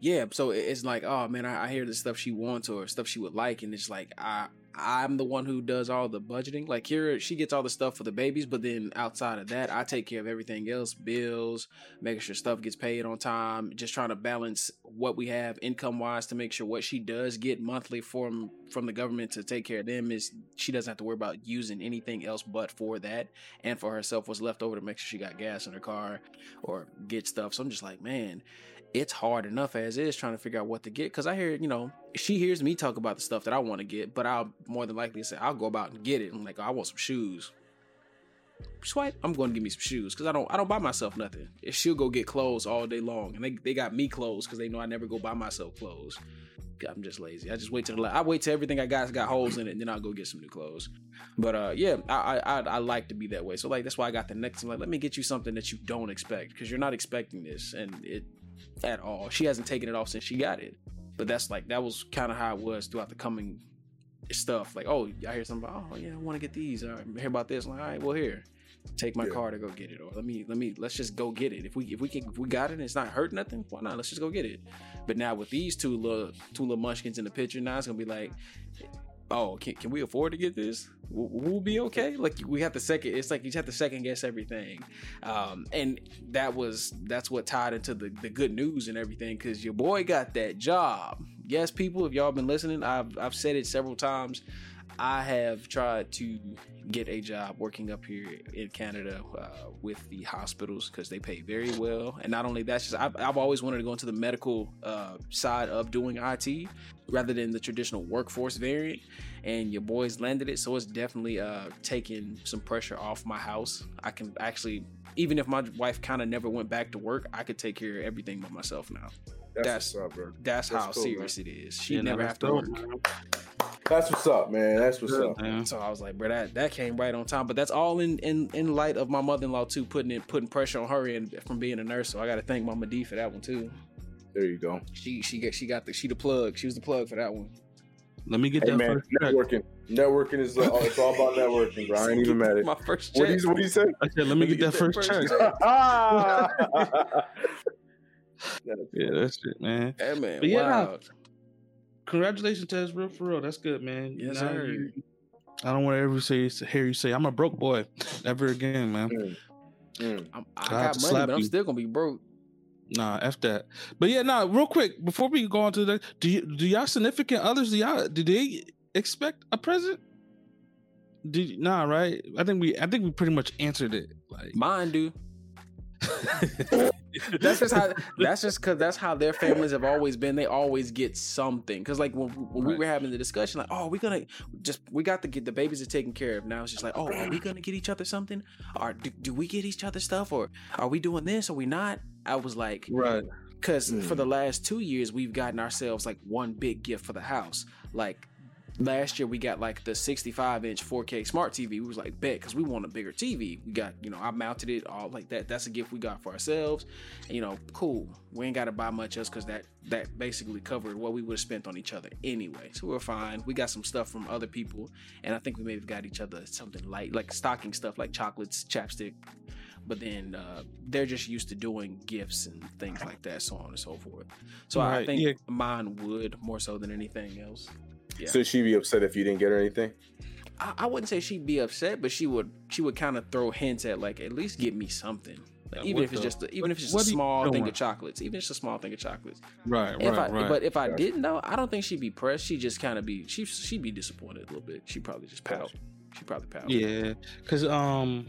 yeah. So it's like, oh man, I, I hear the stuff she wants or stuff she would like, and it's like I I'm the one who does all the budgeting. Like here, she gets all the stuff for the babies, but then outside of that, I take care of everything else, bills, making sure stuff gets paid on time, just trying to balance what we have income wise to make sure what she does get monthly from from the government to take care of them is she doesn't have to worry about using anything else but for that and for herself what's left over to make sure she got gas in her car or get stuff. So I'm just like, man, it's hard enough as is trying to figure out what to get because I hear, you know, she hears me talk about the stuff that I want to get, but I'll more than likely say I'll go about and get it. I'm like, oh, I want some shoes. Swipe, I'm going to give me some shoes because I don't I don't buy myself nothing. If she'll go get clothes all day long, and they, they got me clothes because they know I never go buy myself clothes. I'm just lazy. I just wait till I wait till everything I got got holes in it, and then I'll go get some new clothes. But uh, yeah, I, I I like to be that way. So like that's why I got the next. I'm like, let me get you something that you don't expect because you're not expecting this, and it at all. She hasn't taken it off since she got it. But that's like that was kind of how it was throughout the coming stuff. Like, oh, I hear something. About, oh yeah, I want to get these. I hear about this. I'm like, all right, well here, take my Yeah. car to go get it, or let me let me let's just go get it. If we if we can if we got it, and it's not hurt nothing. Why not? Let's just go get it. But now with these two little two little munchkins in the picture, now it's gonna be like. Oh, can, can we afford to get this? We'll be okay. Like we have to second. It's like you have to second guess everything, um, and that was that's what tied into the, the good news and everything. Because your boy got that job. Yes, people, if y'all been listening, I've I've said it several times. I have tried to get a job working up here in Canada uh, with the hospitals because they pay very well. And not only that, just I've, I've always wanted to go into the medical uh, side of doing IT rather than the traditional workforce variant. And your boys landed it, so it's definitely uh, taking some pressure off my house. I can actually, even if my wife kind of never went back to work, I could take care of everything by myself now. That's, That's- up, bro. That's, That's how cool, serious it is. She Yeah, never have to work. man. That's what's up, man. That's what's up. Man. So I was like, bro, that, that came right on time. But that's all in in, in light of my mother in law too, putting in putting pressure on her and from being a nurse. So I got to thank Mama D for that one too. There you go. She she got she got the she the plug. She was the plug for that one. Let me get Hey that man, first check. networking. Networking is uh, it's all about networking, bro. I ain't even mad at it. [laughs] My first What check. do you what do you say? I said, let me get that first check. Ah! [laughs] [laughs] Yeah, that's it, man. Yeah, man. But yeah, wow. Congratulations, Tez, real for real. That's good, man. Yes, Now sir. you- I don't want to ever say hear you say I'm a broke boy. Never again, man. Mm, mm. I'm, I I got money, slap but I'm you. still gonna be broke. Nah, f that. But yeah, nah. Real quick, before we go on to the, do you do y'all significant others? Do y'all do they expect a present? Do you- nah, right? I think we I think we pretty much answered it. Like, Mine do. [laughs] [laughs] that's just how. That's just because that's how their families have always been. They always get something. Because like when, when we were having the discussion, like, oh, we're gonna just we got to get the babies are taken care of. Now it's just like, oh, are we gonna get each other something? Or do, do we get each other stuff? Or are we doing this? Or we not? I was like, right? because for mm. the last two years we've gotten ourselves like one big gift for the house. Like last year we got like the 65 inch 4K smart TV. We was like bet because we want a bigger TV. We got you know I mounted it all like that. That's a gift we got for ourselves. And, you know, cool. We ain't got to buy much else because that that basically covered what we would have spent on each other anyway. So we're fine. We got some stuff from other people, and I think we may have got each other something light like stocking stuff like chocolates, chapstick but then uh, they're just used to doing gifts and things like that, so on and so forth. So I think yeah. mine would more so than anything else. Yeah. So she'd be upset if you didn't get her anything. I, I wouldn't say she'd be upset, but she would she would kind of throw hints at like at least get me something. Like, Yeah, even what if it's the- just a, even if it's just what a are you small thing of chocolates, even if it's a small thing of chocolates. Right, If right, I, right. But if I Gotcha. didn't know, I don't think she'd be pressed. She'd just kind of be she she'd be disappointed a little bit. She'd probably just pout. She'd probably pout. Yeah, because um,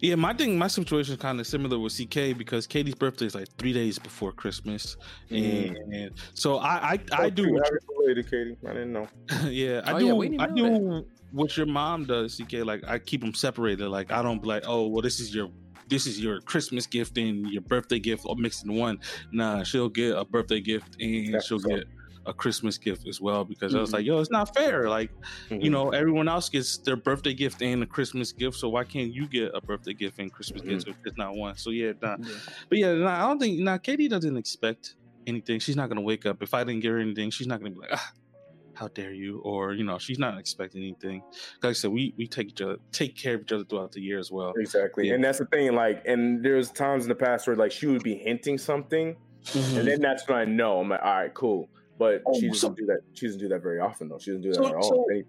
yeah, my thing, my situation is kind of similar with CK because Katie's birthday is like three days before Christmas, mm. and so I I, I do what Happy belated, Katie. I didn't know. [laughs] yeah, I Oh, do. yeah, I know do what your mom does, CK. Like I keep them separated. Like I don't be like, oh, well, this is your this is your Christmas gift and your birthday gift all mixed in one. Nah, she'll get a birthday gift and That's she'll what's up. get a Christmas gift as well because I was like, yo, it's not fair. Like Mm-hmm. you know, everyone else gets their birthday gift and a Christmas gift, so why can't you get a birthday gift and Christmas Mhm. gift if it's not one? So yeah, nah. Yeah. but yeah, nah, I don't think nah, Katie doesn't expect anything. She's not gonna wake up if I didn't give her anything. She's not gonna be like, ah, how dare you? Or you know, she's not expecting anything. Like I said, we we take each other take care of each other throughout the year as well. Exactly, Yeah. and that's the thing. Like, and there's times in the past where like she would be hinting something, Mhm. and then that's when I know I'm like, all right, cool. But Oh, she doesn't so- do that. She doesn't do that very often, though. She doesn't do that So- at all. so- Any-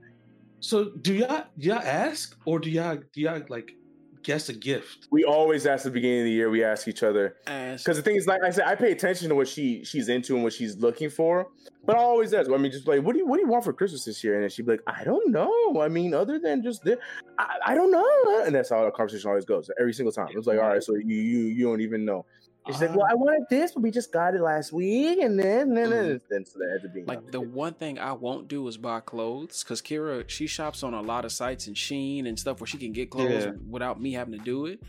So do y'all do y'all ask or do y'all do y'all like guess a gift? we always ask at the beginning of the year. We ask each other because the thing is, like I said, I pay attention to what she she's into and what she's looking for. But I always ask. I mean, just like, what do you what do you want for Christmas this year? And then she'd be like, I don't know. I mean, other than just this, I, I don't know. And that's how the conversation always goes every single time. It's like, all right, so you you you don't even know. And she's like, well, I um, wanted this, but we just got it last week, and then then then, mm-hmm. then so that ends up being Like the nothing. one thing I won't do is buy clothes because Kira she shops on a lot of sites and Shein and stuff where she can get clothes Yeah. without me having to do it.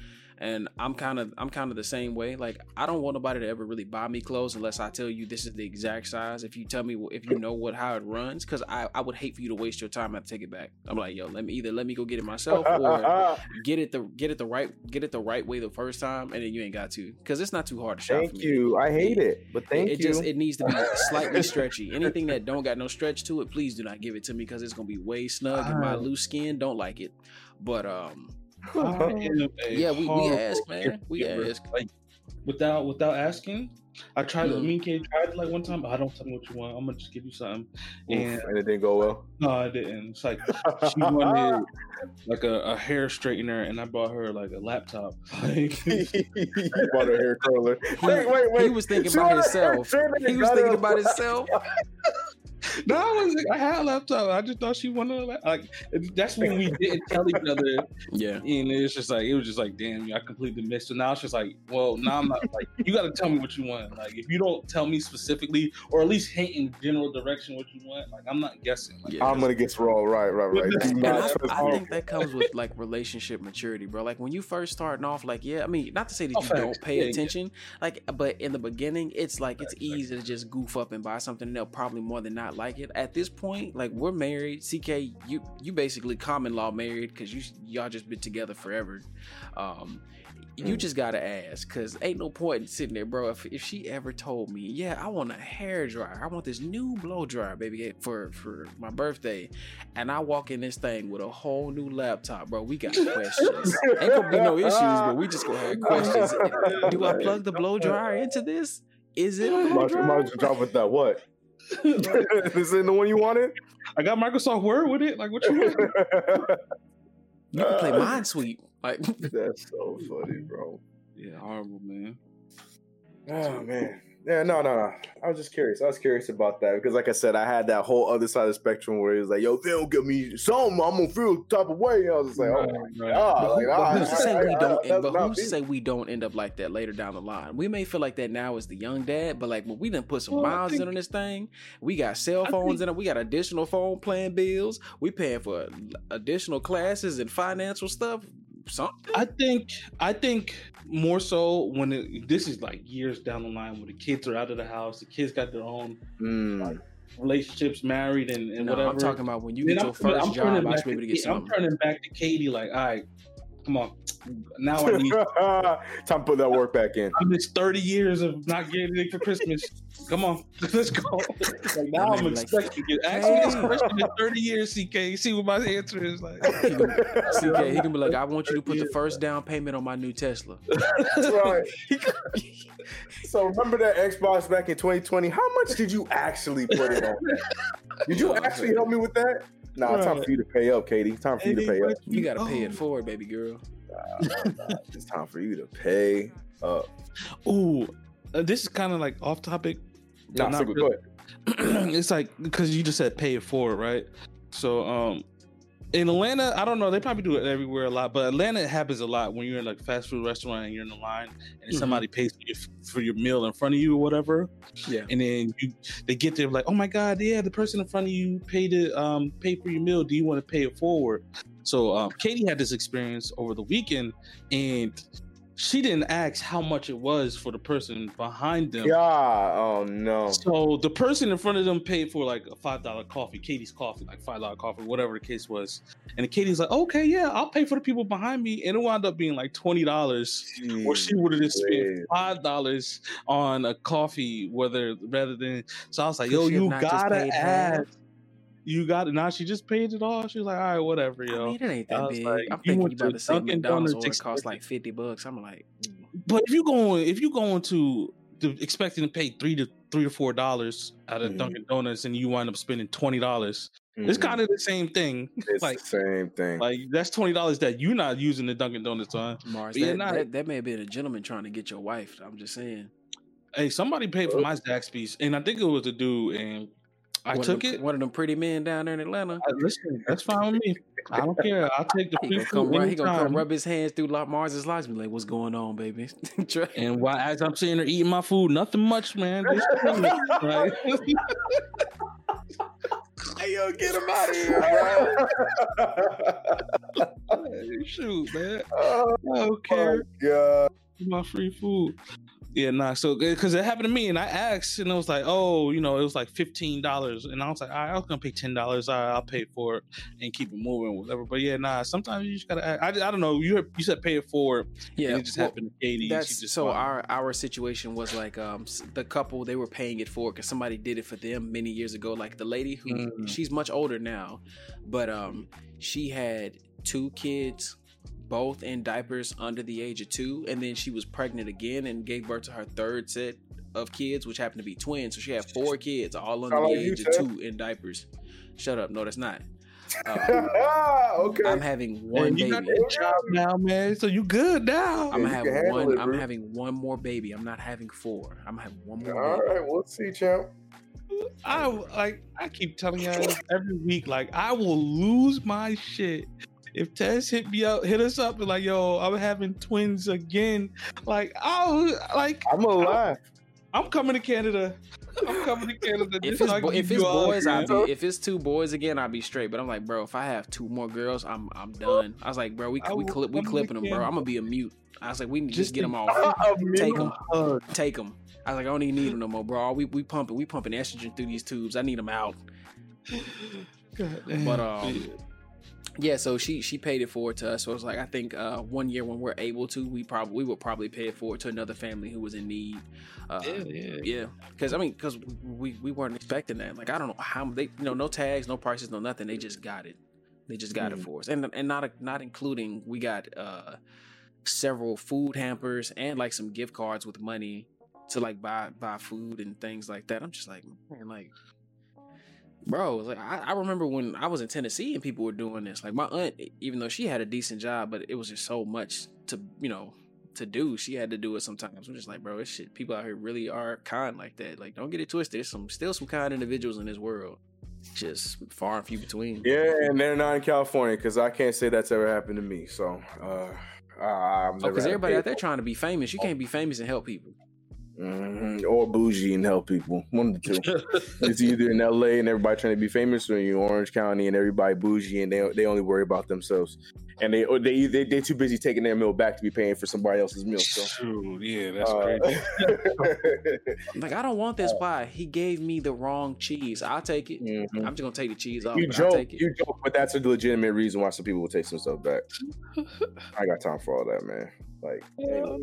And I'm kind of I'm kind of the same way. Like I don't want nobody to ever really buy me clothes unless I tell you this is the exact size. If you tell me if you know what how it runs, because I I would hate for you to waste your time and take it back. I'm like yo, let me either let me go get it myself [laughs] or get it the get it the right get it the right way the first time, and then you ain't got to because it's not too hard to shop. Thank for me. you. I hate it, but thank it, it you. just it needs to be slightly [laughs] stretchy. Anything that don't got no stretch to it, please do not give it to me because it's gonna be way snug and my Ah. loose skin don't like it. But um, I am a Yeah, we- we ask, man. We giver. ask. Like without without asking. I tried. Mhm. Me and Katie tried like one time. But I don't tell me what you want. I'm gonna just give you something. And Oof, and it didn't go well. no, it didn't. It's like she wanted like a, a hair straightener, and I bought her like a laptop. [laughs] Like, [laughs] you bought a hair curler. Wait, wait, wait. he was thinking She about wanted a hair himself. He was thinking about himself. [laughs] no, I was I had a laptop. I just thought she wanted a lap- like that's when we didn't tell each other, Yeah. and it's just like it was just like damn, I completely missed. So now it's just like, well, now I'm not like you got to tell me what you want. Like if you don't tell me specifically, or at least hint in general direction what you want, like I'm not guessing. Like, Yeah. I'm gonna guess wrong. Right, right, right. don't I, I think that comes with like relationship maturity, bro. Like when you first starting off, like yeah, I mean, not to say that Oh, you facts. don't pay Yeah, yeah. attention, like, but in the beginning, it's like it's easy to just goof up and buy something, and they'll probably more than not like it. At this point, like we're married, CK, you you basically common law married because you y'all just been together forever. Um, you just gotta ask, cause ain't no point in sitting there, bro. If, if she ever told me, yeah, I want a hair dryer, I want this new blow dryer, baby, for for my birthday, and I walk in this thing with a whole new laptop, bro. We got questions. ain't gonna be no issues, but we just gonna have [laughs] questions. Do I plug the blow dryer into this? Is it blow Might might dryer? as well drop with that. What? [laughs] this ain't the one you wanted? I got Microsoft Word with it. Like what you want? [laughs] You can play Minesweep. Like [laughs] That's so funny, bro. yeah, horrible man. Oh man. Yeah, no, no, no. I was just curious. I was curious about that because, like I said, I had that whole other side of the spectrum where it was like, "Yo, if they don't give me something, I'm gonna feel the type of way." And I was just like, "Oh my Right, right. god!" But, Like, who, but who's to say I- we I- don't? that's but not who's to say we don't end up like that later down the line? We may feel like that now as the young dad, but like when we didn't put some Well, miles think- in on this thing, we got cell phones think- in it. We got additional phone plan bills. We paying for additional classes and financial stuff. Something. I think I think more so when it, this is like years down the line when the kids are out of the house, the kids got their own Mm. relationships, married and, and no, whatever. I'm talking about when you Then get I'm your first I'm job. I back should be able to to get Katie- I'm something. turning back to Katie like, all right, come on, now I need. [laughs] Time to put that work back in. I missed 30 years of not getting anything for Christmas. Come on, [laughs] let's go. Like now I'm Like, expecting to get ask me this question in 30 years, CK. See what my answer is like. He can, CK, he can be like, I want you to put the first down payment on my new Tesla. That's [laughs] right. so remember that Xbox back in 2020? How much did you actually put it on? Did you actually help me with that? Nah, time for you to pay up, Katie. Time for you to pay up. You gotta pay it forward, baby girl. It's time for you to pay up. Ooh, uh, this is kind of like off topic. Nah, not so go really. ahead. [clears throat] it's like because you just said pay it forward, right? So um in Atlanta, I don't know, they probably do it everywhere a lot, but Atlanta happens a lot when you're in like fast food restaurant and you're in the line and Mhm. somebody pays for your, for your meal in front of you or whatever, Yeah. and then you they get there like, oh my god, yeah, the person in front of you paid it, um, pay for your meal. Do you want to pay it forward? So um, Katie had this experience over the weekend, and she didn't ask how much it was for the person behind them. Yeah. Oh no. So the person in front of them paid for like a five dollar coffee, Katie's coffee, like five dollar coffee, whatever the case was. And Katie's like, okay, yeah, I'll pay for the people behind me, and it wound up being like twenty dollars, or she would have just spent five dollars on a coffee, whether rather than. So I was like, yo, you gotta paid half? ask. You got it. Now she just paid it all. She was like, all right, whatever, yo. I yo. mean, it ain't that was big. like, I'm you thinking went you about to to say Dunkin' McDonald's Donuts order costs like 50 bucks. I'm like, mm. But if you going, if you going to, to expecting to pay three to three to four dollars out of Mhm. Dunkin' Donuts, and you wind up spending twenty dollars, it's Mhm. kind of the same thing. [laughs] It's like- the same thing. Like that's twenty dollars that you're not using the Dunkin' Donuts on. Mars, Yeah, that, nah. that, that may have been a gentleman trying to get your wife. I'm just saying. Hey, somebody paid for my Zaxby's, and I think it was a dude, and I One of took them- it. One of them pretty men down there in Atlanta. I- listen, that's fine with me. I don't [laughs] care. I'll take the He free gonna come, food rub, he gonna come rub his hands through La- Mars's locks and be like, "What's going on, baby?" [laughs] And while as I'm sitting there eating my food, nothing much, man. Just chilling, [laughs] like- Hey, yo, get him out of here, bro. Shoot, man. oh I don't my care. god. my free food. Yeah, nah. So because it happened to me, and I asked, and it was like, oh, you know, it was like fifteen dollars, and I was like, right, I was gonna pay ten dollars. Right, I'll pay for it and keep it moving, whatever. But yeah, nah. Sometimes you just gotta. Ask. I, I don't know. You you said pay it forward. yeah, and it just well, happened to Katie. That's so. bought. Our our situation was like um the couple they were paying it for because somebody did it for them many years ago. Like the lady who Mm. she's much older now, but um she had two kids, both in diapers under the age of two, and then she was pregnant again and gave birth to her third set of kids, which happened to be twins. So she had four kids, all under Sound the age of Ted. two in diapers. Shut up! No, that's not. Uh, [laughs] okay. I'm having one Man, you baby. that job now, man. So you good now. I'm you gonna have one. it, I'm having one more baby. I'm not having four. I'm having one more. All baby. right, we'll see, champ. I like. I keep telling you every week. Like I will lose my shit. If Tez hit me up, hit us up, and like, yo, I'm having twins again. Like, I'll like, I'm gonna laugh. I'm coming to Canada. I'm coming to Canada. If it's bo- if it's boys, I'll be. If it's two boys again, I'll be straight. But I'm like, bro, if I have two more girls, I'm I'm done. I was like, bro, we I we clip we clipping them, bro. I'm gonna be a mute. I was like, we need to Just just get them all. Take them, take them. I was like, I don't even need them no more, bro. We we pumping, we pumping estrogen through these tubes. I need them out. God damn. But um, yeah. So she she paid it forward to us. So it's like I think uh, one year when we're able to, we probably we will probably pay it forward to another family who was in need. Uh, yeah, yeah. Yeah, because I mean, because we we weren't expecting that. Like I don't know how they, you know, no tags, no prices, no nothing. They just got it. They just got it for us, and and not not including we got uh several food hampers and like some gift cards with money to like buy buy food and things like that. I'm just like, man, like. Bro, like I, I remember when I was in Tennessee and people were doing this. Like my aunt, even though she had a decent job, but it was just so much to you know to do. She had to do it sometimes. I'm just like, bro, this shit. People out here really are kind like that. Like, don't get it twisted. There's some still some kind individuals in this world. Just far and few between. Yeah, and they're not in California because I can't say that's ever happened to me. So, uh, I'm Oh, because everybody out there trying to be famous. You can't be famous and help people. Mhm. Or bougie and help people. One of the two. [laughs] it's either in LA and everybody trying to be famous, or you Orange County and everybody bougie and they they only worry about themselves. And they or they they they're too busy taking their meal back to be paying for somebody else's meal. So Shoot, yeah, that's uh, crazy. [laughs] Like I don't want this pie. He gave me the wrong cheese. I'll take it. mhm. I'm just gonna take the cheese off. You joke, take it. you joke, but that's a legitimate reason why some people will take some stuff back. [laughs] I got time for all that, man. Like, anyway.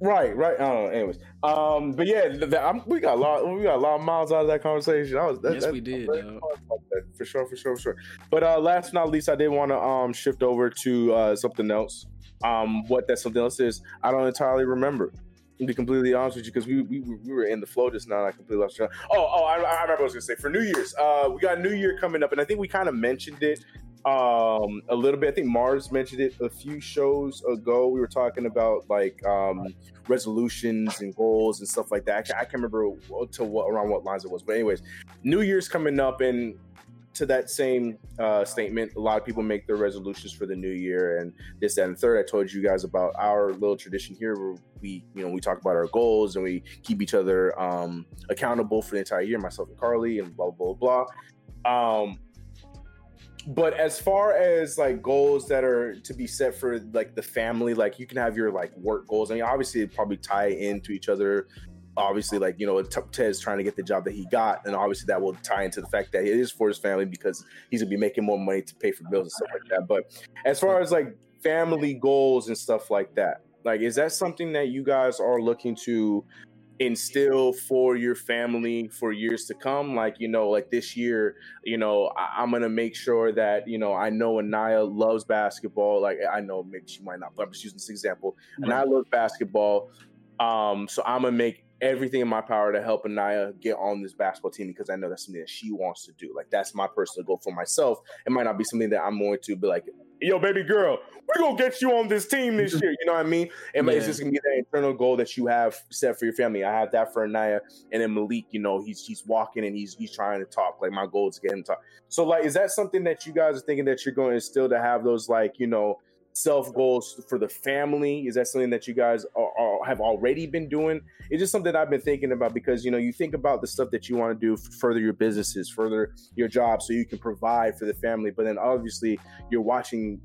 Right, right. I don't know. Anyways, um, but yeah, th- th- I'm, we got a lot. We got a lot of miles out of that conversation. I was, that, Yes, that- we did, I'm very dog. excited about that, for sure, for sure, for sure. But uh, last but not least, I did want to um shift over to uh, something else. Um, what that something else is, I don't entirely remember. To be completely honest with you, because we, we we were in the flow just now, and I completely lost track. Oh, oh, I, I remember what I was gonna say for New Year's. Uh, we got New Year coming up, and I think we kind of mentioned it um a little bit. I think Mars mentioned it a few shows ago. We were talking about like um resolutions and goals and stuff like that. Actually, I can't remember to what around what lines it was, but anyways, New Year's coming up, and to that same uh, statement, a lot of people make their resolutions for the new year and this, that, and third. I told you guys about our little tradition here where we, you know, we talk about our goals and we keep each other um, accountable for the entire year, myself and Carly, and blah blah blah. Um, but as far as like goals that are to be set for like the family, like you can have your like work goals. I mean, obviously, probably tie into each other obviously like you know Ted's trying to get the job that he got and obviously that will tie into the fact that it is for his family because he's gonna be making more money to pay for bills and stuff like that but as far as like family goals and stuff like that like is that something that you guys are looking to instill for your family for years to come like you know like this year you know I- i'm gonna make sure that you know i know anaya loves basketball like i know maybe she might not but i'm just using this example and i love basketball um so i'm gonna make everything in my power to help Anaya get on this basketball team because I know that's something that she wants to do. Like that's my personal goal for myself. It might not be something that I'm going to be like, yo, baby girl, we're gonna get you on this team this year. You know what I mean? And it's just gonna be that internal goal that you have set for your family. I have that for Anaya, and then Malik. You know, he's he's walking and he's he's trying to talk. Like my goal is to get him to talk. So like, is that something that you guys are thinking that you're going to still to have those like you know self goals for the family? Is that something that you guys are, are, have already been doing? It's just something I've been thinking about because you know you think about the stuff that you want to do, further your businesses, further your job, so you can provide for the family. But then obviously you're watching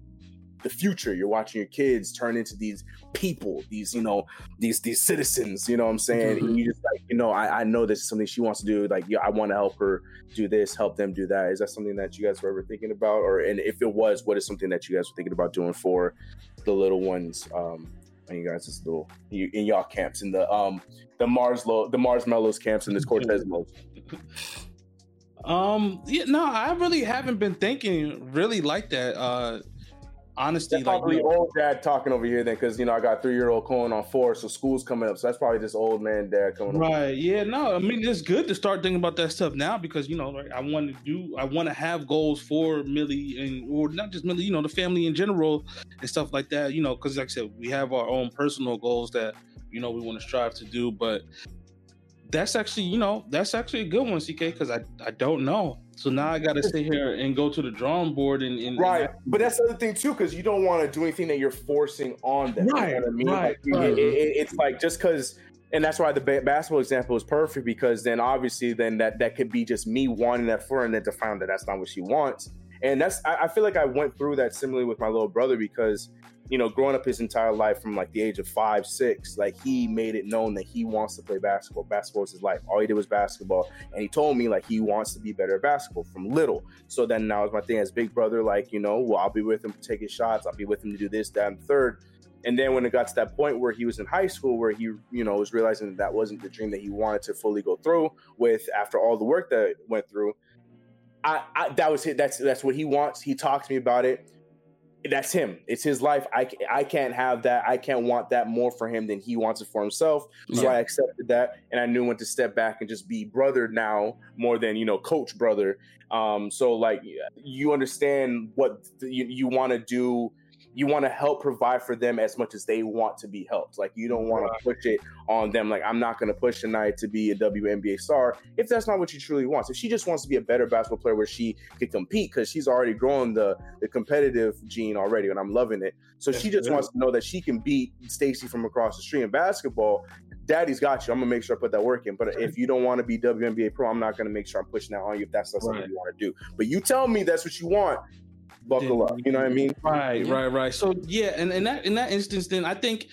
the future. You're watching your kids turn into these people, these you know these these citizens. You know what I'm saying? And you just like you know I, I know this is something she wants to do. Like yeah, I want to help her do this, help them do that. Is that something that you guys were ever thinking about? Or and if it was, what is something that you guys were thinking about doing for the little ones? Um, and you guys, this little you, in y'all camps in the um the Mars low the Mars Mellows camps and this Cortez [laughs] lows. Um, yeah, no, I really haven't been thinking really like that. Uh, honesty, That's like probably you know, old dad talking over here then, because you know I got three year old going on four, so school's coming up. So that's probably just old man dad coming. Over. Right. Yeah. No. I mean, it's good to start thinking about that stuff now because you know, like, I want to do, I want to have goals for Millie and or not just Millie, you know, the family in general and stuff like that. You know, because like I said, we have our own personal goals that you know we want to strive to do, but that's actually, you know, that's actually a good one, CK, because I I don't know. So now I got to sit here and go to the drawing board and, and Right, but that's the other thing too, because you don't want to do anything that you're forcing on them. Right, you know what I mean? right, Like, right. it- it- it's like just because, and that's why the ba- basketball example is perfect because then obviously then that that could be just me wanting that for her and then to find that that's not what she wants. And that's I, I feel like I went through that similarly with my little brother because you know growing up his entire life from like the age of five six like he made it known that he wants to play basketball basketball is his life all he did was basketball and he told me like he wants to be better at basketball from little so then now is my thing as big brother like you know well i'll be with him his shots i'll be with him to do this that and third and then when it got to that point where he was in high school where he you know was realizing that that wasn't the dream that he wanted to fully go through with after all the work that went through I, I that was it. That's that's what he wants. He talked to me about it. That's him. It's his life. I, I can't have that. I can't want that more for him than he wants it for himself. So Yeah. I accepted that, and I knew when to step back and just be brother now more than you know coach brother. Um, so like you understand what you, you want to do. You want to help provide for them as much as they want to be helped. Like you don't want to push it on them. Like I'm not going to push tonight to be a WNBA star if that's not what she truly wants. If she just wants to be a better basketball player where she could compete because she's already grown the the competitive gene already, and I'm loving it. So she just wants to know that she can beat Stacy from across the street in basketball. Daddy's got you. I'm gonna make sure I put that work in. But if you don't want to be WNBA pro, I'm not gonna make sure I'm pushing that on you if that's not something Right. you want to do. But you tell me that's what you want. Buckle up. You know what I mean? Right, right, right. So yeah, and in that in that instance, then I think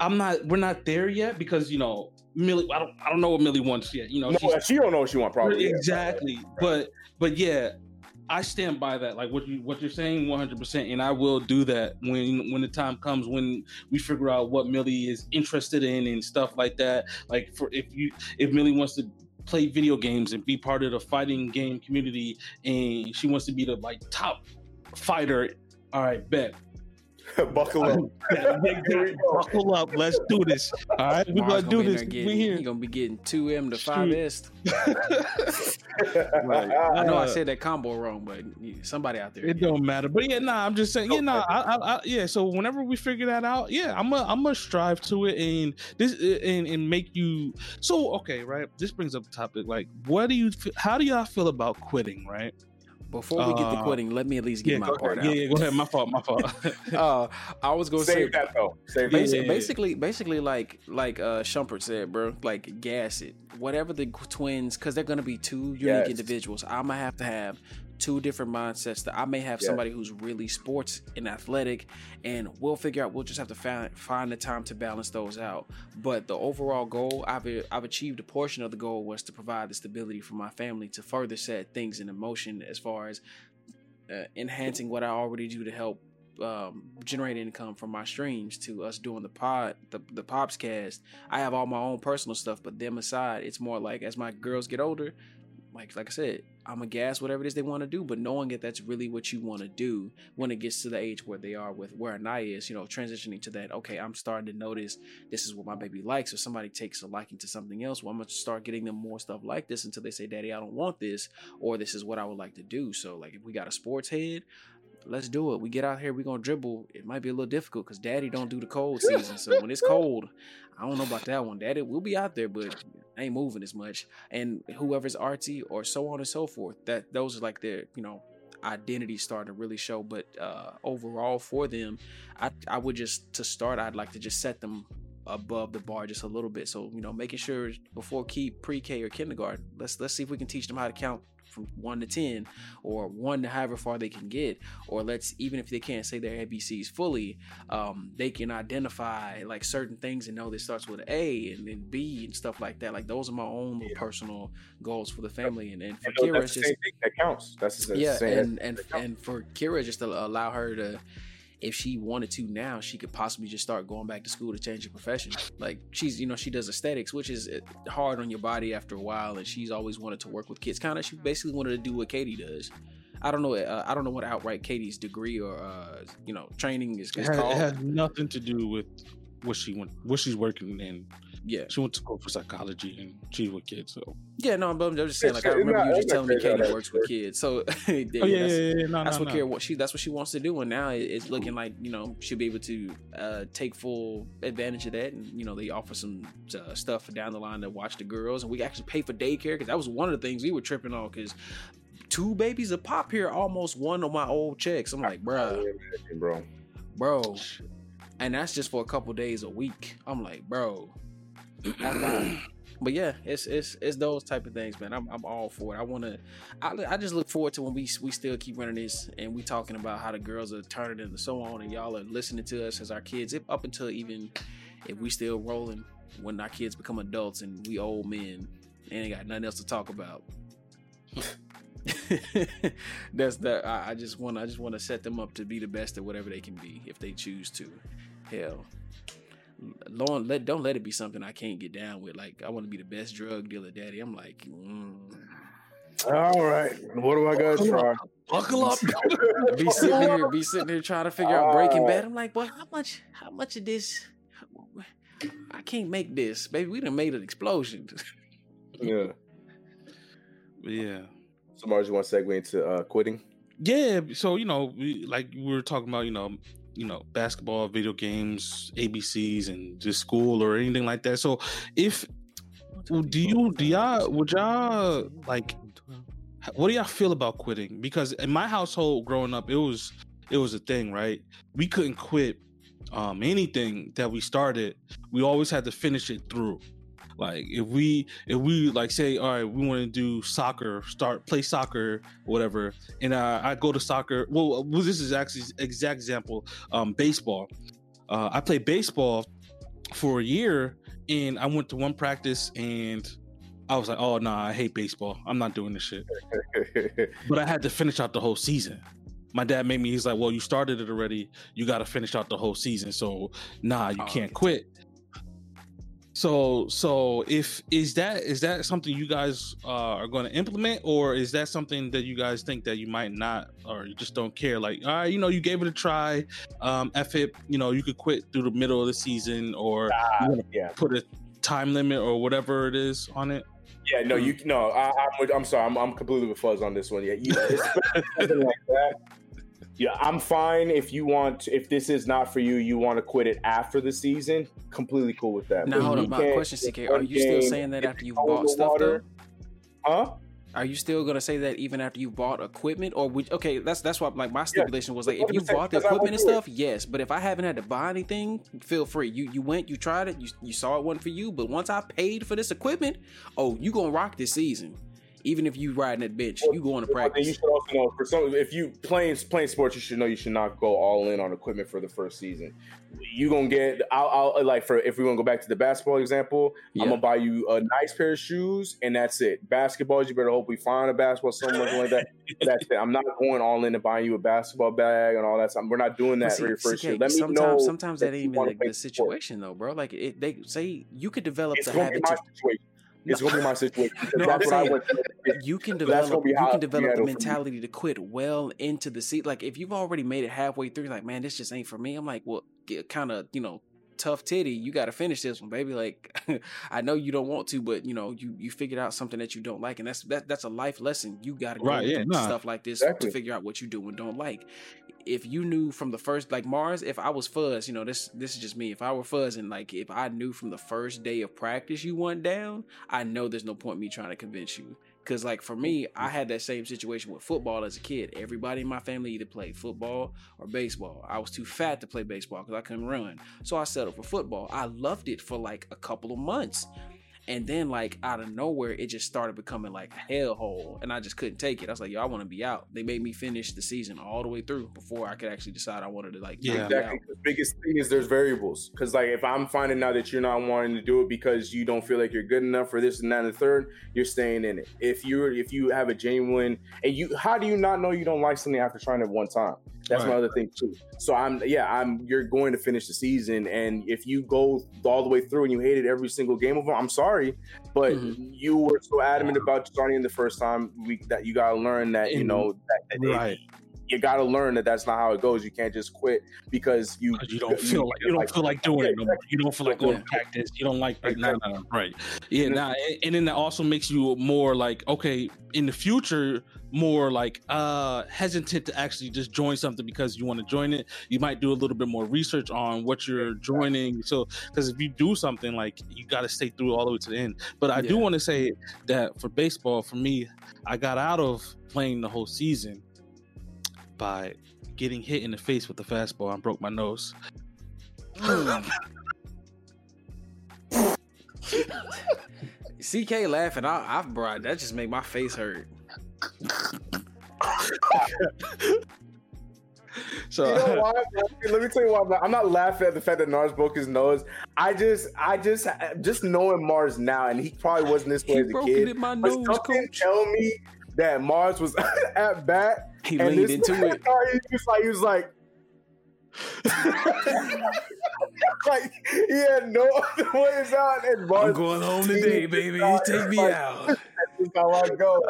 I'm not. We're not there yet because you know Millie. I don't. I don't know what Millie wants yet. You know, No, she's- she don't know what she wants Probably yeah. exactly. But but yeah, I stand by that. Like what you what you're saying, 100. percent And I will do that when when the time comes when we figure out what Millie is interested in and stuff like that. Like for if you if Millie wants to play video games and be part of the fighting game community and she wants to be the like top fighter all right bet [laughs] Buckle up. Bet. Here [laughs] buckle up let's do this all right we're gonna do this there we getting- here He gonna be getting two M to Shoot. five S. [laughs] Right. I know I said that combo wrong, but somebody out there. It don't matter, but yeah, nah. I'm just saying, yeah, nah. I, I, I, yeah. So whenever we figure that out, yeah, I'm gonna, I'm gonna strive to it and this and and make you. So okay, right. This brings up the topic. Like, what do you? How do y'all feel about quitting? Right. Before we get to Uh, quitting, let me at least get Yeah. my part ahead. out. Yeah, yeah. Go ahead. My fault. My fault. [laughs] Uh, I was gonna say that though. Save that. Yeah, basically, basically, like like uh Shumpert said, bro, like gas it. Whatever the twins, because they're gonna be two unique Yes. individuals. I'm gonna have to have two different mindsets. That I may have Yeah. somebody who's really sports and athletic, and we'll figure out. We'll just have to find find the time to balance those out. But the overall goal, I've I've achieved a portion of the goal was to provide the stability for my family to further set things in motion as far as uh, enhancing what I already do to help um, generate income from my streams to us doing the pod, the the pops cast. I have all my own personal stuff, but them aside, it's more like as my girls get older, like like I said, I'm a gas whatever it is they want to do, but knowing that that's really what you want to do when it gets to the age where they are with where Anaya is, you know, transitioning to that. Okay, I'm starting to notice this is what my baby likes. Or somebody takes a liking to something else, well, I'm gonna start getting them more stuff like this until they say, "Daddy, I don't want this," or "This is what I would like to do." So, like, if we got a sports head, let's do it. We get out here, we gonna dribble. It might be a little difficult because daddy don't do the cold [laughs] season. So when it's cold, I don't know about that one. Daddy we'll be out there, but ain't moving as much. And whoever's artsy or so on and so forth. That those are like their, you know, identity starting to really show. But uh overall for them, I I would just to start, I'd like to just set them above the bar just a little bit. So, you know, making sure before key pre-K or kindergarten, let's let's see if we can teach them how to count from one to ten or one to however far they can get. Or let's even if they can't say their abcs fully um, they can identify like certain things and know that starts with a and then b and stuff like that. Like those are my own little personal goals for the family. And, and for And kira that's it's just that counts. That's the yeah and and and for kira just to allow her to if she wanted to now she could possibly just start going back to school to change her profession. Like she's you know she does aesthetics which is uh, hard on your body after a while and she's always wanted to work with kids. Kind of she basically wanted to do what katie does. I don't know uh, i don't know what outright katie's degree or uh you know training is, it, is has, it called. has nothing to do with what she went, what she's working in. Yeah She went to school for psychology and she's with kids. So yeah no but i'm just saying like i remember nah, you I just telling me katie that, works with kids so [laughs] yeah, oh yeah, that's- yeah, yeah, yeah. No, that's what no. Kira what she that's what she wants to do and now it's looking like you know she'll be able to uh, take full advantage of that and you know they offer some uh, stuff down the line to watch the girls and we actually pay for daycare because that was one of the things we were tripping on because two babies a pop here almost one of my old checks I'm like bruh bro. bro and that's just for a couple days a week I'm like bro that's not- but yeah, it's it's it's those type of things, man. I'm I'm all for it. I want to, I, I just look forward to when we we still keep running this and we talking about how the girls are turning and so on, and y'all are listening to us as our kids. If, up until even if we still rolling when our kids become adults and we old men and ain't got nothing else to talk about. [laughs] That's the I, I just want I just want to set them up to be the best at whatever they can be if they choose to. Hell, Lord, let don't let it be something I can't get down with. Like I want to be the best drug dealer, daddy. I'm like, mm. All right. What do I got to try? Buckle up. [laughs] be sitting here, be sitting here trying to figure out Breaking Bad. I'm like, boy, how much, how much of this? I can't make this, baby. We done made an explosion. [laughs] Yeah. yeah. So, Mars, you want to segue into uh, quitting? Yeah, so you know, we like we were talking about, you know, you know, basketball, video games, ABCs, and just school or anything like that. So, if do you do y'all would y'all like what do y'all feel about quitting? Because in my household growing up, it was it was a thing, right? We couldn't quit um, anything that we started, we always had to finish it through. Like if we if we like say all right we want to do soccer start play soccer whatever and uh, I go to soccer well this is actually exact example um baseball. Uh, I played baseball for a year and I went to one practice and I was like oh nah I hate baseball. I'm not doing this shit. [laughs] But I had to finish out the whole season. My dad made me he's like well you started it already. You got to finish out the whole season so nah you Oh, can't quit so so if is that is that something you guys uh, are going to implement or is that something that you guys think that you might not or you just don't care like all right you know you gave it a try um F it you know you could quit through the middle of the season or you yeah, put a time limit or whatever it is on it yeah. No, you no. I, I'm, I'm sorry. I'm, I'm completely with Fuzz on this one. Yeah, you, like that. Yeah, I'm fine if you want. If this is not for you, you want to quit it after the season. Completely cool with that. Now But hold on, uh, my question, CK. Are you still saying that after you bought stuff water. Huh? Are you still gonna say that even after you bought equipment, or would okay? That's that's what like my stipulation was like. If you bought the equipment and stuff, yes. But if I haven't had to buy anything, feel free. You you went, you tried it, you you saw it wasn't for you. But once I paid for this equipment, oh, you gonna rock this season. Even if you riding that bitch, you going to practice. You should also know for some if you playing playing sports, you should know you should not go all in on equipment for the first season. You gonna get I'll, I'll like for if we want to go back to the basketball example, Yeah. I'm gonna buy you a nice pair of shoes and that's it. Basketballs, you better hope we find a basketball somewhere like that. [laughs] That's it. I'm not going all in and buying you a basketball bag and all that. stuff. We're not doing that see, for your first CK, year. Let me sometimes, know. sometimes that ain't even wanna the, the sport. situation though, bro. Like it, they say you could develop It's the habit. My to- situation. It's gonna be my situation. No, that's what saying- went through. you can develop you can develop the me. mentality to quit well into the seat. Like if you've already made it halfway through, like man, this just ain't for me. I'm like, well, kind of you know tough titty. You got to finish this one, baby. Like [laughs] I know you don't want to, but you know you you figured out something that you don't like, and that's that that's a life lesson. You got to go Right, yeah, through nah. stuff like this Exactly. to figure out what you do and don't like. If you knew from the first, like Mars, if I was Fuzz, you know this this is just me. If I were Fuzz and like if I knew from the first day of practice you went down, I know there's no point me trying to convince you. Cause like for me, I had that same situation with football as a kid. Everybody in my family either played football or baseball. I was too fat to play baseball because I couldn't run. So I settled for football. I loved it for like a couple of months. And then like out of nowhere, it just started becoming like a hellhole. And I just couldn't take it. I was like, yo, I want to be out. They made me finish the season all the way through before I could actually decide I wanted to like Yeah. Exactly. out. The biggest thing is there's variables. Because like if I'm finding out that you're not wanting to do it because you don't feel like you're good enough for this and that and the third, you're staying in it. If you're if you have a genuine and you how do you not know you don't like something after trying it one time? That's my other thing too. So I'm yeah, I'm you're going to finish the season and if you go all the way through and you hated every single game of them, I'm sorry. But Mhm. you were so adamant about starting the first time we that you gotta learn that, you know, that, that right you got to learn that that's not how it goes. You can't just quit because you 'Cause you don't feel like you don't feel like doing it no more. You don't feel like going to practice. You don't like no, no, no, right? Yeah, nah, and, and then that also makes you more like okay in the future, more like uh hesitant to actually just join something because you want to join it. You might do a little bit more research on what you're joining. So because if you do something like you got to stay through all the way to the end. But I do want to say that for baseball, for me, I got out of playing the whole season by getting hit in the face with the fastball and broke my nose. [laughs] CK laughing, I, I brought that just made my face hurt. So You know [laughs] why? Let me tell you why. I'm not- I'm not laughing at the fact that Mars broke his nose. I just, I just, just knowing Mars now, and he probably wasn't this way He as a broke kid. it in my but nose, something coach. tell me that Mars was [laughs] at bat. He and leaned into it. He was like, he was like. [laughs] like he had no other ways out, and Mars. I'm going home today, baby. Take me Like, out. That's just how I go.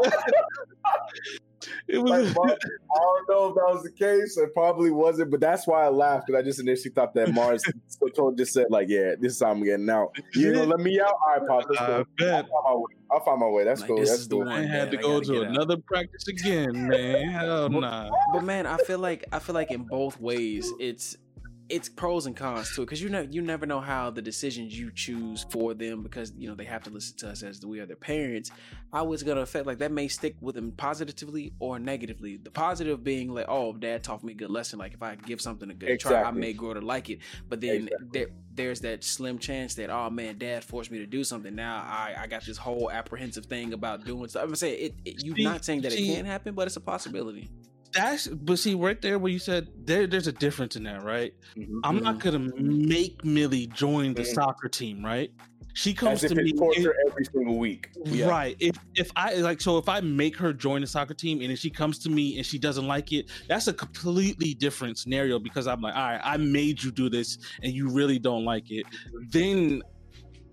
[laughs] it Like, was Mars, I don't know if that was the case. It probably wasn't, but that's why I laughed because I just initially thought that Mars [laughs] so just said like, "Yeah, this is how I'm getting out." You know, let me out. All right, pop. Let's I go. I'll find my way. I'll find my way. That's Like, cool. That's the cool. one. I had man, to go gotta to get out. another practice again, man. Hell nah. But man, I feel like I feel like in both ways, it's it's pros and cons to it because you know you never know how the decisions you choose for them because you know they have to listen to us as we are their parents. How it's gonna affect like that may stick with them positively or negatively. The positive being like, oh, dad taught me a good lesson. Like if I give something a good exactly. try, I may grow to like it. But then exactly. there, there's that slim chance that oh man, dad forced me to do something. Now I, I got this whole apprehensive thing about doing stuff. I'm saying it, it you're not saying that it can happen, but it's a possibility that's but see right there where you said there there's a difference in that, right? Mm-hmm. I'm not mm-hmm. gonna make Millie join the mm-hmm. soccer team, right? She comes As to me torture every single week. Right. If if I like so if I make her join the soccer team and then she comes to me and she doesn't like it, that's a completely different scenario because I'm like, all right, I made you do this and you really don't like it. Mm-hmm. Then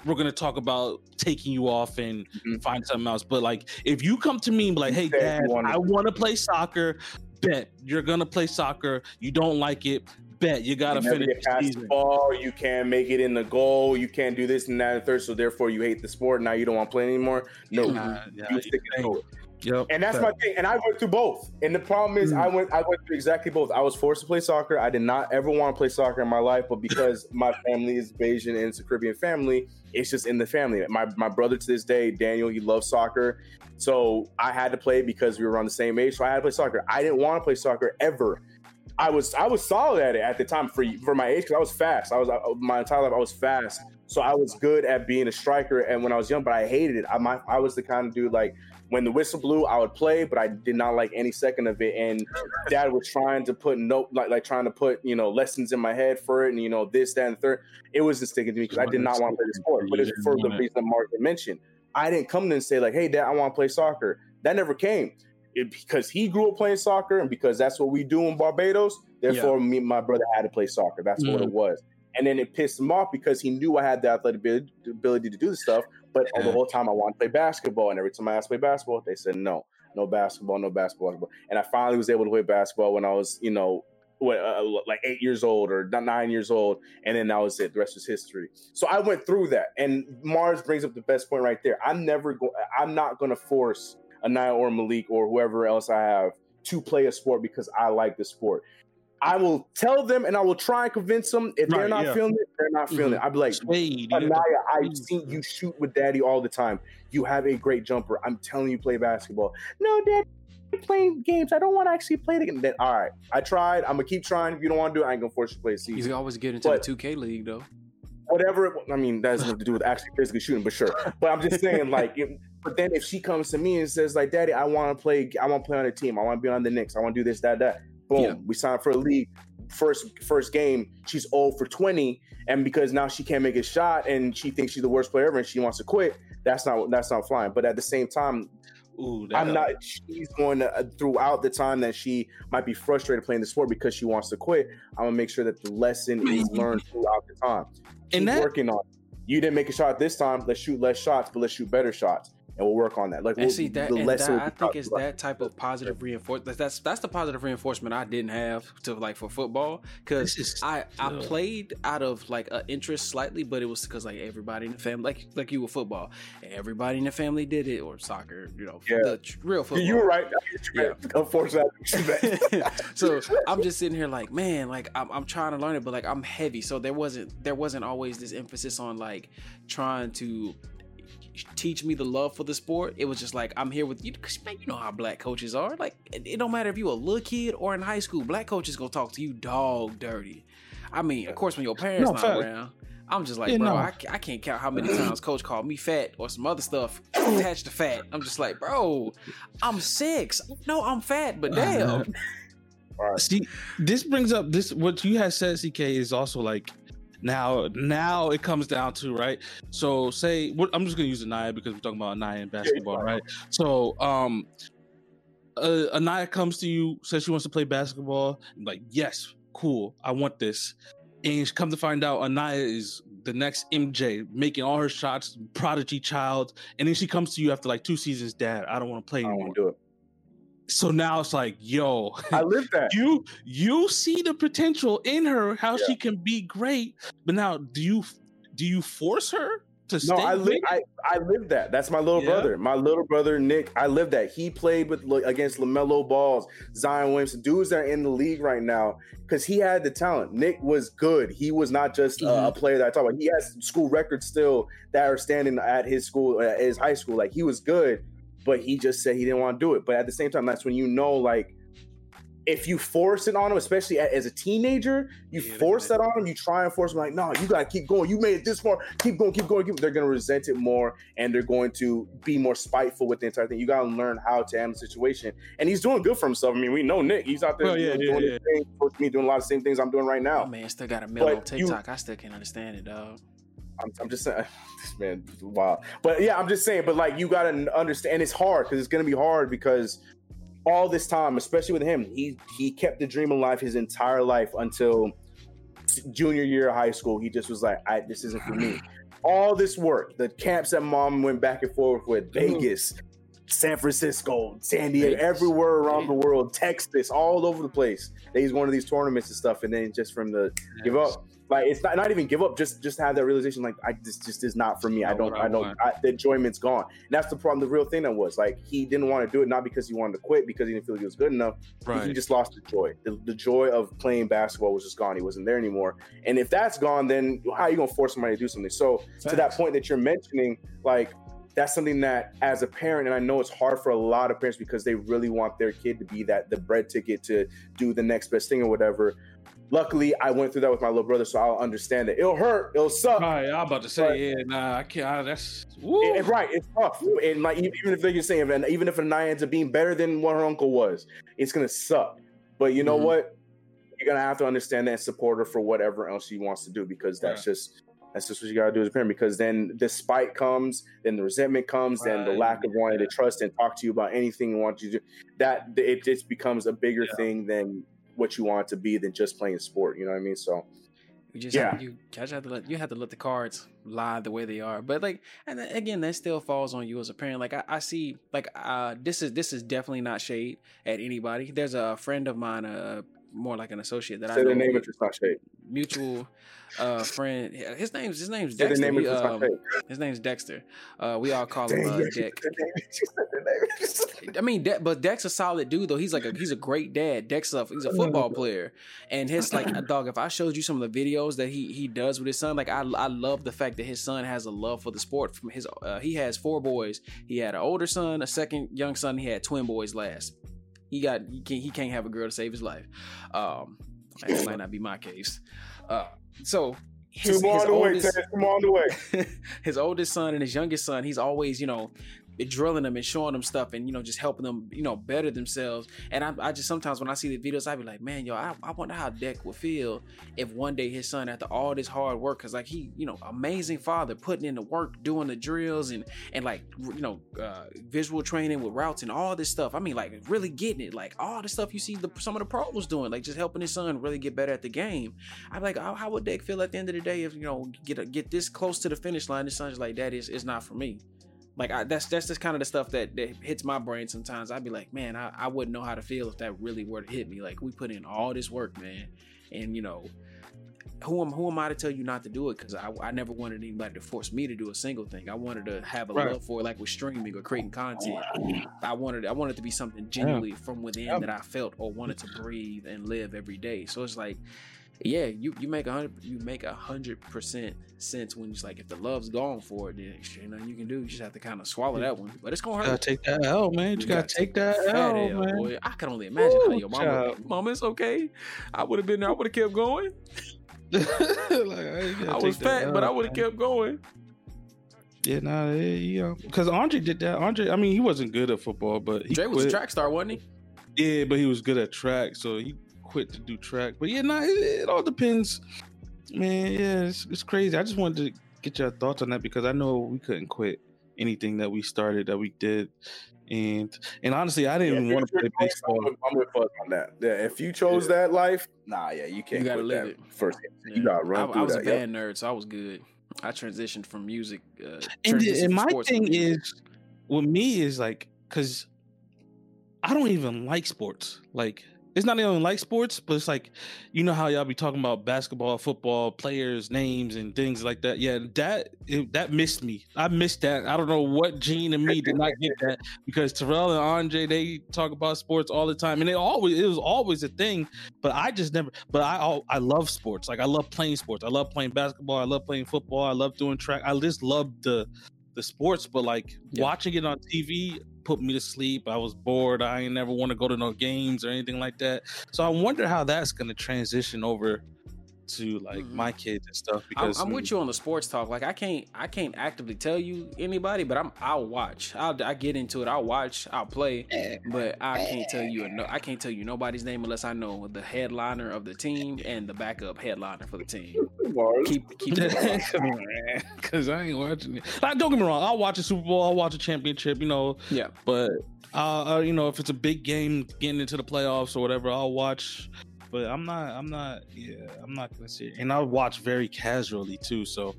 we're gonna talk about taking you off and mm-hmm. find something else. But like, if you come to me and be like, "Hey, Dad, I want to play soccer," bet you're gonna play soccer. You don't like it. Bet you gotta you finish the. Ball, you can't make it in the goal. You can't do this and that and third. So therefore, you hate the sport. Now you don't want to play anymore. No, yeah, you, yeah, stick to it. Yep. And that's my thing. And I went through both. And the problem is, mm. I went I went through exactly both. I was forced to play soccer. I did not ever want to play soccer in my life, but because [laughs] my family is Bajan and it's a Caribbean family, it's just in the family. My my brother to this day, Daniel, he loves soccer. So I had to play because we were on the same age. So I had to play soccer. I didn't want to play soccer ever. I was I was solid at it at the time for for my age because I was fast. I was my entire life I was fast, so I was good at being a striker. And when I was young, but I hated it. I my, I was the kind of dude like when the whistle blew, I would play, but I did not like any second of it. And dad was trying to put note, like like trying to put you know lessons in my head for it, and you know this, that, and third. It wasn't sticking to me because I did not want to play the sport. But it's for the reason that Mark mentioned. I didn't come in and say like, "Hey, dad, I want to play soccer." That never came. It, because he grew up playing soccer, and because that's what we do in Barbados. Therefore, yeah. me my brother had to play soccer. That's mm. what it was. And then it pissed him off because he knew I had the athletic ability to do the stuff. But all the whole time I wanted to play basketball, and every time I asked to play basketball, they said no, no basketball, no basketball. And I finally was able to play basketball when I was, you know, what, uh, like eight years old or nine years old, and then that was it. The rest is history. So I went through that, and Mars brings up the best point right there. I'm never going. I'm not going to force Anaya or Malik or whoever else I have to play a sport because I like the sport. I will tell them and I will try and convince them. If right, they're not yeah. feeling it, they're not feeling mm-hmm. it. I'll be like, Spade, Anaya, I've seen you shoot with daddy all the time. You have a great jumper. I'm telling you, play basketball. No, dad, playing games. I don't want to actually play the game. Then, all right, I tried. I'm gonna keep trying. If you don't want to do it, I ain't gonna force you to play a season. He's always get into but, the 2K league though. Whatever. I mean, that has nothing to do with actually physically shooting, but sure. But I'm just saying, like, if, but then if she comes to me and says, like, Daddy, I want to play. I want to play on a team. I want to be on the Knicks. I want to do this, that, that. Boom. Yeah. We signed for a league. First first game, she's old for 20. And because now she can't make a shot and she thinks she's the worst player ever and she wants to quit, that's not that's not flying. But at the same time, Ooh, I'm not. She's going to uh, throughout the time that she might be frustrated playing the sport because she wants to quit. I'm gonna make sure that the lesson is learned throughout the time. Keep and that, working on. It. You didn't make a shot this time. Let's shoot less shots, but let's shoot better shots and we'll work on that. Like, we'll, see that, and that I think it's that type of positive reinforcement. That's that's the positive reinforcement I didn't have to like for football because I I played out of like an interest slightly, but it was because like everybody in the family, like like you were football, everybody in the family did it or soccer, you know, yeah. the real football. You were right. Yeah. Unfortunately, [laughs] [laughs] so I'm just sitting here like, man, like I'm I'm trying to learn it, but like I'm heavy, so there wasn't there wasn't always this emphasis on like trying to teach me the love for the sport. It was just like I'm here with you, cause man, you know how black coaches are. Like it, it don't matter if you a little kid or in high school, black coaches gonna talk to you dog dirty. I mean, of course, when your parents no, not fact. around, I'm just like, yeah, bro, no. I, I can't count how many times coach called me fat or some other stuff attached to fat. I'm just like, bro, I'm six. No, I'm fat, but damn. [laughs] See, this brings up this what you had said, CK, is also like now, now it comes down to right. So, say I'm just gonna use Anaya because we're talking about Anaya in basketball, right? So, um, uh, Anaya comes to you, says she wants to play basketball. I'm like, yes, cool, I want this. And she come to find out, Anaya is the next MJ, making all her shots, prodigy child. And then she comes to you after like two seasons, Dad, I don't want to play anymore. do it so now it's like, yo, I live that. [laughs] You you see the potential in her, how yeah. she can be great, but now do you do you force her to No, I live. I, I lived that. That's my little Yeah. brother. My little brother Nick. I live that. He played with against LaMelo Balls, Zion Williamson, dudes that are in the league right now because he had the talent. Nick was good. He was not just uh, Mm-hmm. a player that I talk about. He has school records still that are standing at his school, at his high school. Like he was good, but he just said he didn't want to do it. But at the same time, that's when you know, like. If you force it on him, especially as a teenager, you Yeah, force that on him. You try and force him, like, no, you gotta keep going. You made it this far. Keep going, keep going. Keep. They're gonna resent it more, and they're going to be more spiteful with the entire thing. You gotta learn how to handle the situation, and he's doing good for himself. I mean, we know Nick. He's out there Well, you yeah, know, yeah, doing yeah. his thing, supposed to be doing a lot of the same things I'm doing right Oh now. man, still got a mill on But you- TikTok. I still can't understand it, dog. I'm, I'm just saying, [laughs] this man, wow. But yeah, I'm just saying. But like, you gotta understand. It's hard because it's gonna be hard because all this time, especially with him, he he kept the dream alive his entire life until junior year of high school. He just was like, I, "This isn't for me." All this work, the camps that mom went back and forth with, Vegas, San Francisco, San Diego, everywhere around the world, Texas, all over the place. That he's going to these tournaments and stuff, and then just from the give up. Like it's not, not even give up. Just just have that realization. Like I this just is not for me. I don't. I I don't. I, the enjoyment's gone. And that's the problem. The real thing that was like he didn't want to do it not because he wanted to quit because he didn't feel like he was good enough. He just lost the joy. The, the joy of playing basketball was just gone. He wasn't there anymore. And if that's gone, then how are you gonna force somebody to do something? So to that point that you're mentioning, like that's something that as a parent, and I know it's hard for a lot of parents because they really want their kid to be that the bread ticket to do the next best thing or whatever. Luckily, I went through that with my little brother, so I'll understand it. It'll hurt, it'll suck. Right, I'm about to say, yeah, nah, I can't. I, that's. And- and right, it's tough. And like even if they're just saying, and even if Anaya ends up being better than what her uncle was, it's gonna suck. But you know Mhm. what? You're gonna have to understand that and support her for whatever else she wants to do because that's just that's just what you gotta do as a parent. Because then the spite comes, then the resentment comes, then the lack of wanting to trust and talk to you about anything you want you to do. That it just becomes a bigger thing than what you want to be than just playing sport. You know what I mean? So You just Yeah. have, you just have to let you have to let the cards lie the way they are. But like, and again, that still falls on you as a parent. Like I, I see, like uh, this is this is definitely not shade at anybody. There's a friend of mine, uh, more like an associate that I say know, their name if it's not mutual uh friend. His name's his name's Say Dexter. name We, um, his name's Dexter. Uh, we all call him uh, Deck. said their name. She said their name. [laughs] [laughs] I mean, De- but Deck's a solid dude though. He's like a he's a great dad. Deck's a he's a football player, and his like a [clears throat] dog. If I showed you some of the videos that he he does with his son, like I I love the fact that his son has a love for the sport. From his uh, he has four boys. He had an older son, a second young son. He had twin boys last. He got he can't he can't have a girl to save his life. Um, that might not be my case. Uh, so. His, his on the way, oldest, Terrence. Two more on the way. [laughs] his oldest son and his youngest son, he's always, you know, drilling them and showing them stuff and, you know, just helping them, you know, better themselves. And I, I just sometimes when I see the videos, I be like, man, yo, I, I wonder how Deck would feel if one day his son, after all this hard work, cause like he, you know, amazing father, putting in the work, doing the drills and, and like, you know, uh, visual training with routes and all this stuff. I mean, like really getting it, like all the stuff you see the, some of the pros doing, like just helping his son really get better at the game. I'm like, how, how would Deck feel at the end of the day if you know get get this close to the finish line? His son's like, that is is not for me. Like I, that's that's just kind of the stuff that, that hits my brain sometimes. I'd be like, man, I, I wouldn't know how to feel if that really were to hit me. Like we put in all this work, man, and you know, who am who am I to tell you not to do it? Because I, I never wanted anybody to force me to do a single thing. I wanted to have a Right. love for it, like with streaming or creating content. I wanted I wanted to be something genuinely from within that I felt or wanted to breathe and live every day. So it's like, yeah, you you make a hundred you make a hundred percent sense when it's like if the love's gone for it, then shit, nothing you can do. You just have to kind of swallow that one. But it's gonna gotta hurt. take that L, man. You, You gotta gotta take that L, L, man. boy. I can only imagine how your mama. child. [laughs] Mama, it's okay. I would have been there. I would have kept going. [laughs] like, I, I was fat, but I would have kept going. Yeah, nah, yeah, yeah. Because Andre did that. Andre, I mean, he wasn't good at football, but he Dre was a track star, wasn't he? Yeah, but he was good at track, so he quit to do track. But yeah, nah, it, it all depends, man. Yeah, it's, it's crazy. I just wanted to get your thoughts on that because I know we couldn't quit anything that we started that we did, and and honestly, I didn't Yeah, want to you're play baseball. I'm with, I'm on that. Yeah, if you chose that life, nah, yeah, you can't You gotta quit live that it. first. Yeah. You gotta run I, through I was that. a yep. band nerd, so I was good. I transitioned from music. Uh, And, the- transitioned and my thing is, with me is like, cause I don't even like sports. Like it's not even like sports, but it's like you know how y'all be talking about basketball, football, players, names, and things like that. Yeah, that it, that missed me. I missed that. I don't know what gene and me did not get that because Terrell and Andre they talk about sports all the time, and it always it was always a thing. But I just never. But I all I love sports. Like I love playing sports. I love playing basketball. I love playing football. I love doing track. I just love the the sports. But like yeah. watching it on TV, put me to sleep. I was bored. I ain't never want to go to no games or anything like that. So I wonder how that's going to transition over to like mm-hmm. my kids and stuff because I'm, I'm, with you on the sports talk like i can't i can't actively tell you anybody but i'm i'll watch. I'll i get into it i'll watch i'll play but i can't tell you no i can't tell you nobody's name unless i know the headliner of the team and the backup headliner for the team. Keep keep [laughs] because [laughs] i ain't watching it. Like, don't get me wrong i'll watch a super bowl i'll watch a championship you know yeah. but uh, uh you know if it's a big game getting into the playoffs or whatever i'll watch but I'm not. I'm not. Yeah, I'm not gonna see. And I watch very casually too. So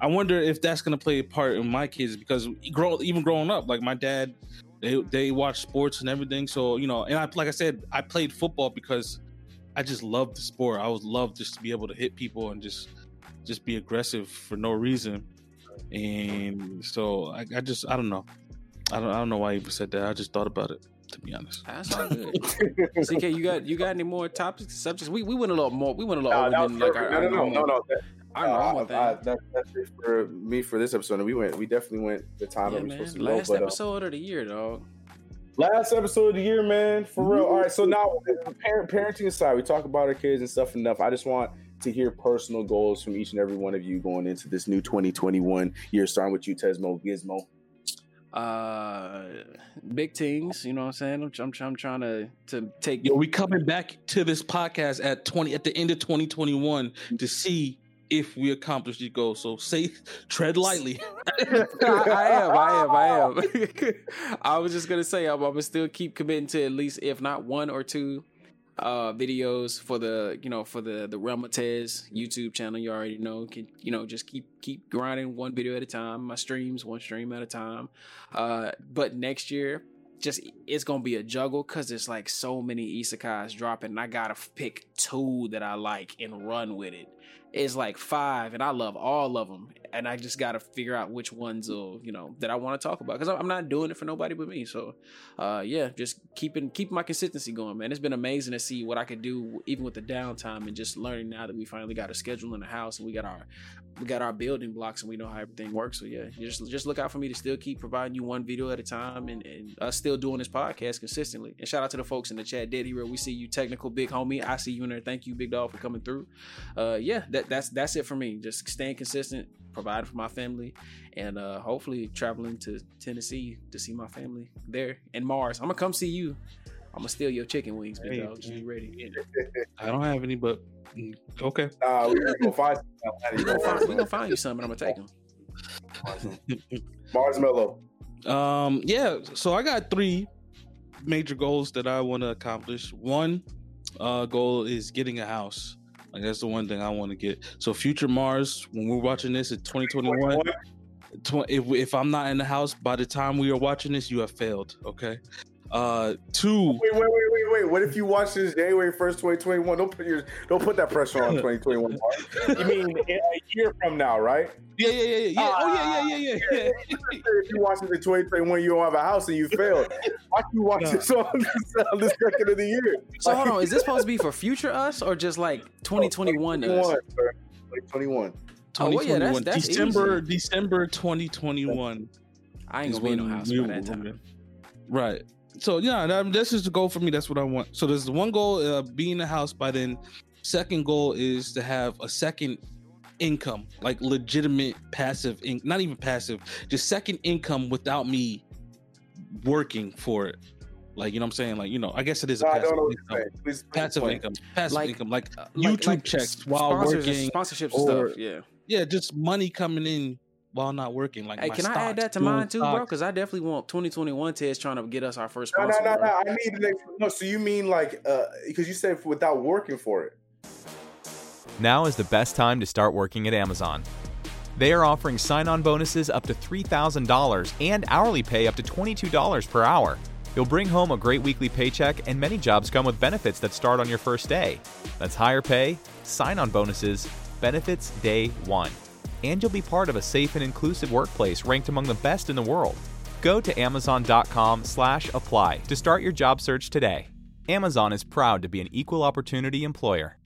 I wonder if that's gonna play a part in my kids because grow even growing up, like my dad, they they watch sports and everything. So you know, and I like I said, I played football because I just loved the sport. I was loved just to be able to hit people and just just be aggressive for no reason. And so I, I just I don't know. I don't I don't know why I even said that. I just thought about it to be honest. That's all good. [laughs] CK, you got you got any more topics subjects? We we went a little more. We went a little over than like our, no, no, no, no, no. That, our normal uh, thing. I, that, that's it for me for this episode. And we went. We definitely went the time yeah, that we supposed to Last go. Last episode uh, of the year, dog. Last episode of the year, man. For real. All right. So now, parent parenting aside, we talk about our kids and stuff enough. I just want to hear personal goals from each and every one of you going into this new 2021 year, starting with you, Tesmo Gizmo uh big things you know what i'm saying? I'm, I'm, I'm trying to to take yo we coming back to this podcast at 20 at the end of 2021 to see if we accomplish these goals. So say tread lightly. [laughs] I, I, am i am i am. [laughs] I was just gonna say i'm, I'm gonna still keep committing to at least if not one or two uh, videos for the you know for the the Realm YouTube channel. You already know can you know just keep keep grinding one video at a time. My streams one stream at a time. Uh, but next year, just it's gonna be a juggle because there's like so many isekais dropping. I gotta pick two that I like and run with it is like five, and I love all of them. And I just got to figure out which ones will, you know, that I want to talk about because I'm not doing it for nobody but me. So, uh, yeah, just keeping keeping my consistency going, man. It's been amazing to see what I could do even with the downtime and just learning now that we finally got a schedule in the house and we got our we got our building blocks and we know how everything works. So yeah, just just look out for me to still keep providing you one video at a time and, and us still doing this podcast consistently. And shout out to the folks in the chat, Dead Hero. We see you, technical big homie. I see you in there. Thank you, Big Dog, for coming through. Uh, yeah, that that's that's it for me. Just staying consistent, providing for my family, and uh, hopefully traveling to Tennessee to see my family there in Mars. I'm gonna come see you. I'm gonna steal your chicken wings, big hey, dog. Just be ready. [laughs] I don't have any, but mm, okay. Nah, we gonna find. we gonna find, we gonna find you something. I'm gonna take them. [laughs] Marshmallow. Um. Yeah. So I got three major goals that I want to accomplish. One uh, goal is getting a house. Like that's the one thing I want to get. So future Mars, when we're watching this in 2021, if, if I'm not in the house by the time we are watching this, you have failed. Okay. Uh, two. Wait, wait, wait, wait, wait. What if you watch this January first, twenty twenty one? Don't put your don't put that pressure on [laughs] twenty twenty one. You mean a year from now, right? Yeah, yeah, yeah, yeah. Uh, oh, yeah, yeah, yeah, yeah. yeah. if you watch this in twenty twenty one, you don't have a house and you failed. Why you watch no. this on this, the second of the year? So hold on, is this supposed to be for future us or just like twenty twenty one us? Twenty twenty one. Oh, yeah, that's, that's December easy. December 2021. I ain't gonna be in no house by that time. Right so yeah, that, that's just the goal for me. That's what I want. So there's the one goal, uh, be in the house by then. Second goal is to have a second income, like legitimate passive, in- not even passive, just second income without me working for it. Like you know, what I'm saying, like you know, I guess it is a passive income. Please, passive income, passive like, income, like, uh, YouTube like checks while working, sponsorships or, stuff. Yeah, yeah, just money coming in while not working. Like, hey, can stocks, I add that to mine too, stocks. bro? Because I definitely want 2021 Ted's trying to get us our first sponsor. No, no, no, no. I need the next. No, so you mean like because uh, you said without working for it. Now is the best time to start working at Amazon. They are offering sign-on bonuses up to $3,000 and hourly pay up to $22 per hour. You'll bring home a great weekly paycheck, and many jobs come with benefits that start on your first day. That's higher pay, sign on bonuses, benefits day one. And you'll be part of a safe and inclusive workplace ranked among the best in the world. Go to amazon.com slash apply to start your job search today. Amazon is proud to be an equal opportunity employer.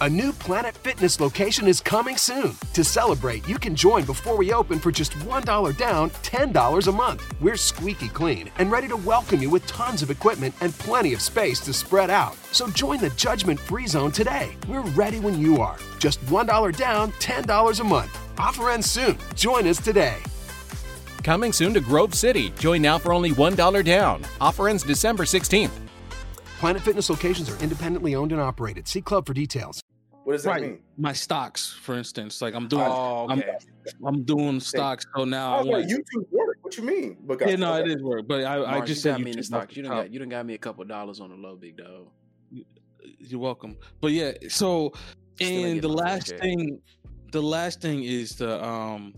A new Planet Fitness location is coming soon. To celebrate, you can join before we open for just $1 down, $10 a month. We're squeaky clean and ready to welcome you with tons of equipment and plenty of space to spread out. So join the judgment free zone today. We're ready when you are. Just $1 down, $10 a month. Offer ends soon. Join us today. Coming soon to Grove City. Join now for only $1 down. Offer ends December 16th. Planet Fitness locations are independently owned and operated. See club for details. What does that Right. mean? My stocks, for instance, like I'm doing, Oh, I'm, okay. I'm doing stocks. So now I Oh, yeah, want. YouTube work. What you mean? Because Yeah, no, it is work, but I, I just you said got me in the YouTube stock. off the You don't got you done got me a couple dollars on the low, big dog. You're welcome. But yeah, so Still and the last 5K. thing, the last thing is the um,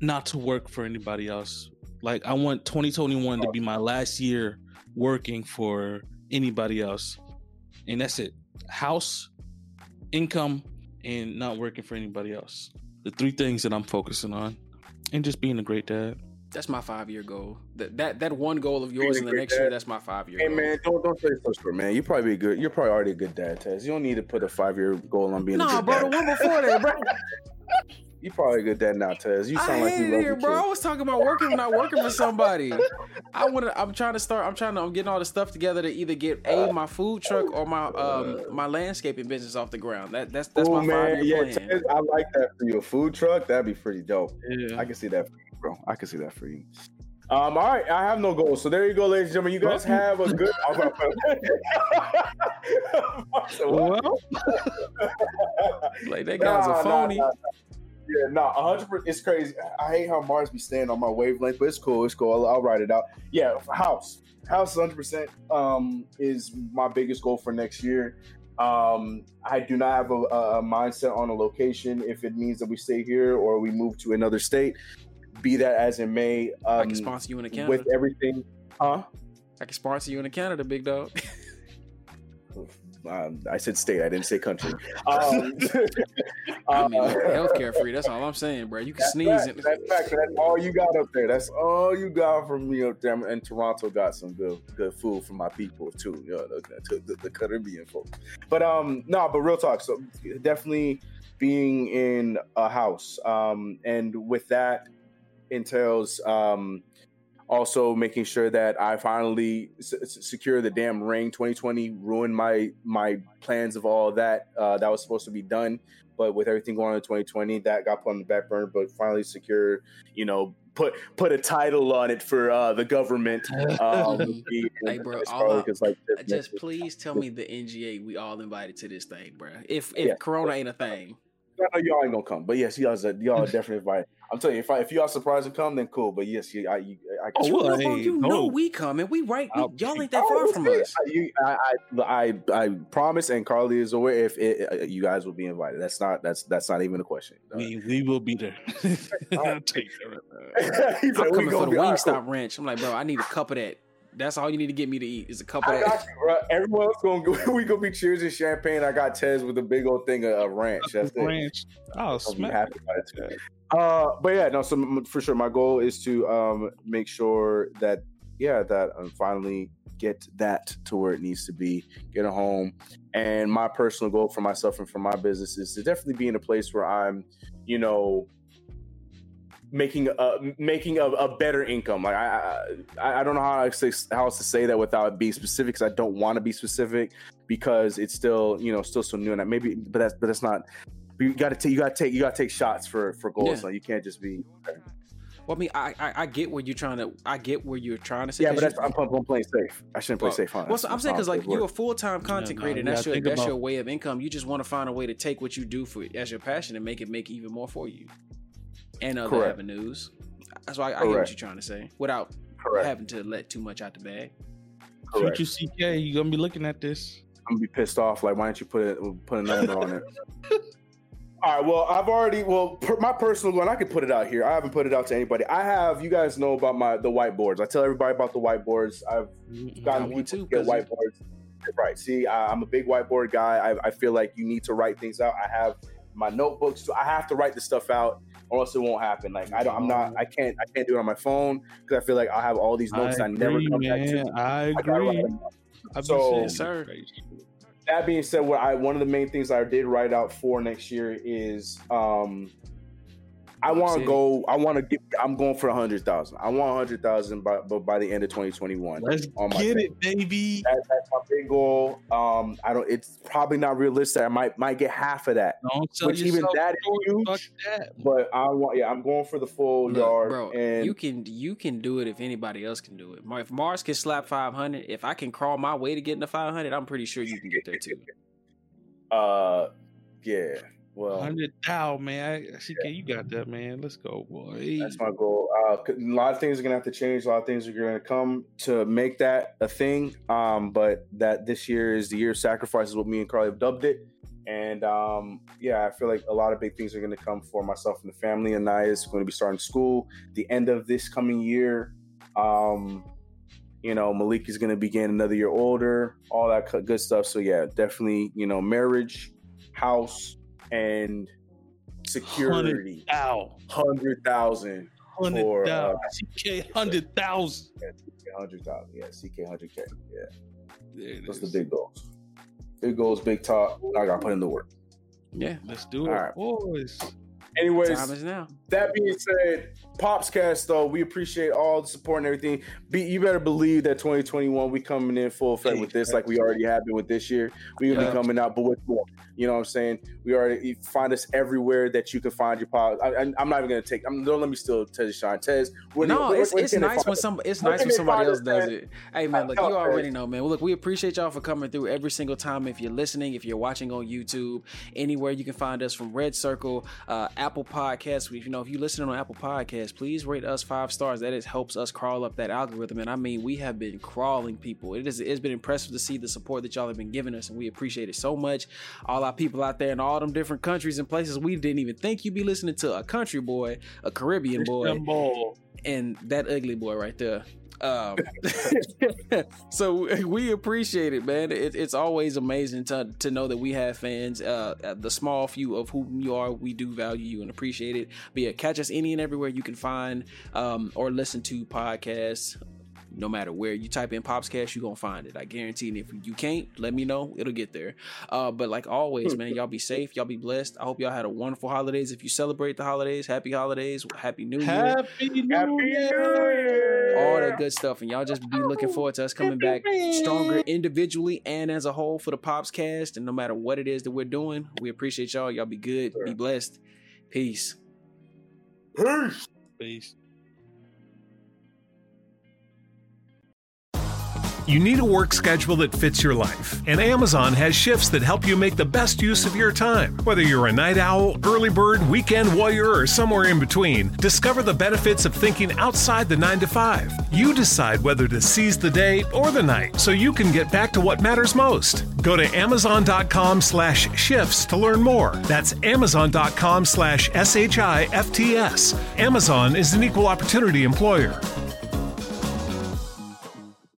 not to work for anybody else. Like I want 2021 to be my last year working for anybody else, and that's it. House, income, and not working for anybody else. The three things that I'm focusing on, and just being a great dad. That's my five year goal. That that that one goal of yours in the great next year. That's my five year Hey goal. man, don't don't say so short, man. You probably be good. You're probably already a good dad, Tez. You don't need to put a five year goal on being a Nah, good bro, the dad. one before that, bro. [laughs] You probably a good dad now, Tez. You I sound like you love here, your bro. I was talking about working, not working for somebody. I want to. I'm trying to start. I'm trying to. I'm getting all the stuff together to either get a my food truck or my um my landscaping business off the ground. That that's that's Oh my five man, yeah, plan. Tez, I like that for you. A food truck, that'd be pretty dope. Yeah. I can see that for you, bro. I can see that for you. Um, all right, I have no goals. So there you go, ladies and gentlemen. You guys have a good. [laughs] [laughs] [laughs] Well, Like that guy's Nah, a nah, phony. nah, nah. Yeah, no, hundred percent. It's crazy. I hate how Mars be staying on my wavelength, but it's cool. It's cool. I'll, I'll write it out. Yeah, house, house, hundred percent. Um, is my biggest goal for next year. Um, I do not have a, a mindset on a location if it means that we stay here or we move to another state. Be that as it may. Um, I can sponsor you in Canada. with everything, huh? I can sponsor you in Canada, big dog. [laughs] Um, I said state. I didn't say country. Um, [laughs] I mean, [laughs] uh, healthcare free. That's all I'm saying, bro. You can sneeze. fact. and- That's fact. That's all you got up there. That's all you got from me up there. And Toronto got some good good food for my people too. You know, the, the, the Caribbean folks. But um, no, but real talk. So definitely being in a house. Um, and with that entails um also making sure that I finally s- s- secure the damn ring. 2020 ruined my my plans of all that. Uh, that was supposed to be done, but with everything going on in 2020, that got put on the back burner. But finally secure, you know, put put a title on it for uh, the government. [laughs] Um, Hey, bro, all I- like, Just please tell me the NGA we all invited to this thing, bro. If if Yeah. Corona ain't a thing, I know y'all ain't gonna come, but yes, y'all y'all are definitely invited. I'm telling you, if I, if y'all surprised and come, then cool. But yes, you, I, you, I Oh, well, know, hey, you know no. we coming. We right. We, y'all ain't that Oh, far we'll from see. us. I- You, I, I, I, I promise, and Carly is aware. If it, uh, you guys will be invited, that's not that's that's not even a question. we, we will be there. I'll [laughs] take that right [laughs] now. He said, I'm "We coming for be- the all right, Wingstop ranch. I'm like, bro, I need a cup of that. That's all you need to get me to eat is a cup of I that. got you, bro. Everyone else gonna go. [laughs] We gonna be cheers and champagne. I got Tez with a big old thing of, of ranch. That's it. Ranch. Oh, I'll smack. happy about it. Uh, but yeah, no. So for sure, my goal is to um make sure that yeah that I finally get that to where it needs to be, get a home, and my personal goal for myself and for my business is to definitely be in a place where I'm, you know, making a making a, a better income. Like I, I I don't know how I say how else to say that without being specific. Because I don't want to be specific because it's still you know still so new and I maybe but that's but that's not. You got to take you got to take you got to take shots for for goals. Yeah. So you can't just be Well, I mean, I, I I get where you're trying to. I get where you're trying to say. yeah. 'cause But that's I'm, I'm playing safe. I shouldn't play Well, safe. Huh? Well, so I'm That's saying because like you're a full time content no, creator, you and that's your that's about- your way of income. You just want to find a way to take what you do for as your passion and make it make even more for you, and other Correct. avenues. That's why I, I get what you're trying to say without correct. having to let too much out the bag. correct. Future CK, you're gonna be looking at this. I'm gonna be pissed off. Like, why don't you put it put a number on it? [laughs] All right. Well, I've already. Well, per, my personal one, I can put it out here. I haven't put it out to anybody. I have. You guys know about my the whiteboards. I tell everybody about the whiteboards. I've Got gotten one people too, to get whiteboards. Right. See, I, I'm a big whiteboard guy. I, I feel like you need to write things out. I have my notebooks. So I have to write this stuff out, or else it won't happen. Like I don't. I'm not. I can't. I can't do it on my phone because I feel like I'll have all these notes. I, never agree, come back to. man. I I gotta write agree. them. I've So- been saying Yes, sir. that being said, what I one of the main things I did write out for next year is um I want to go. I want to get. I'm going for a hundred thousand. I want a hundred thousand by but by the end of 2021. Let's on my get thing. it, baby. That, that's my big goal. Um, I don't. It's probably not realistic. I might might get half of that, Don't sell which even yourself that is. Fuck huge. that. But I want. Yeah, I'm going for the full Look, yard. bro, and you can you can do it if anybody else can do it. If Mars can slap 500, if I can crawl my way to getting to 500, I'm pretty sure you can get there too. [laughs] uh, yeah. Well, Hundred thou, man. I, CK, you got that, man. Let's go, boy. That's my goal. Uh, a lot of things are gonna have to change. A lot of things are gonna come to make that a thing. Um, but that this year is the year of sacrifice, is what me and Carly have dubbed it. And um, yeah, I feel like a lot of big things are gonna come for myself and the family. Anaya is going to be starting school the end of this coming year. Um, you know, Malik is gonna begin another year older. All that good stuff. So yeah, definitely. You know, marriage, house, and security. Thou. Hundred thousand. Hundred For, thou. uh, CK, hundred thousand. Yeah, CK hundred thousand. Yeah, CK hundred K. Yeah, There it those are is. the big goals. Big goals, big talk. I gotta put in the work. Yeah, Let's do it, All right. boys. Anyways, time is now. That being said, Popscast though, we appreciate all the support and everything. Be you better believe that 2021 we coming in full effect with this, like we already have been with this year. We gonna Yeah. be coming out, but with more. You know what I'm saying? We already find us everywhere that you can find your pod. I, I'm not even gonna take. I'm, don't let me still Tez Shine. Tez, no, it's, it's nice when some it's nice when somebody else does man? it. Hey man, look, you already know, man. Well, look, we appreciate y'all for coming through every single time. If you're listening, if you're watching on YouTube, anywhere you can find us from Red Circle, uh, Apple Podcasts. You know, if you're listening on Apple Podcasts, please rate us five stars. That is helps us crawl up that algorithm. And I mean, we have been crawling people. It is it's been impressive to see the support that y'all have been giving us, and we appreciate it so much. All our people out there in all them different countries and places we didn't even think you'd be listening to a country boy, a Caribbean boy and that ugly boy right there. Um, [laughs] so we appreciate it, man. It, it's always amazing to to know that we have fans. Uh, the small few of whom you are, we do value you and appreciate it. But yeah, catch us any and everywhere you can find um, or listen to podcasts. No matter where you type in Popscast, you're gonna find it. I guarantee. And if you can't, let me know. It'll get there. Uh, but like always, man, y'all be safe. Y'all be blessed. I hope y'all had a wonderful holidays. If you celebrate the holidays, happy holidays, happy New Year Happy New Happy New Year. Year! all that good stuff. And y'all just be looking forward to us coming back stronger individually and as a whole for the Popscast. And no matter what it is that we're doing, we appreciate y'all. Y'all be good, be blessed. Peace. Peace. Peace. You need a work schedule that fits your life, and Amazon has shifts that help you make the best use of your time. Whether you're a night owl, early bird, weekend warrior, or somewhere in between, discover the benefits of thinking outside the 9 to 5. You decide whether to seize the day or the night so you can get back to what matters most. Go to amazon.com slash shifts to learn more. That's amazon.com slash S-H-I-F-T-S. Amazon is an equal opportunity employer.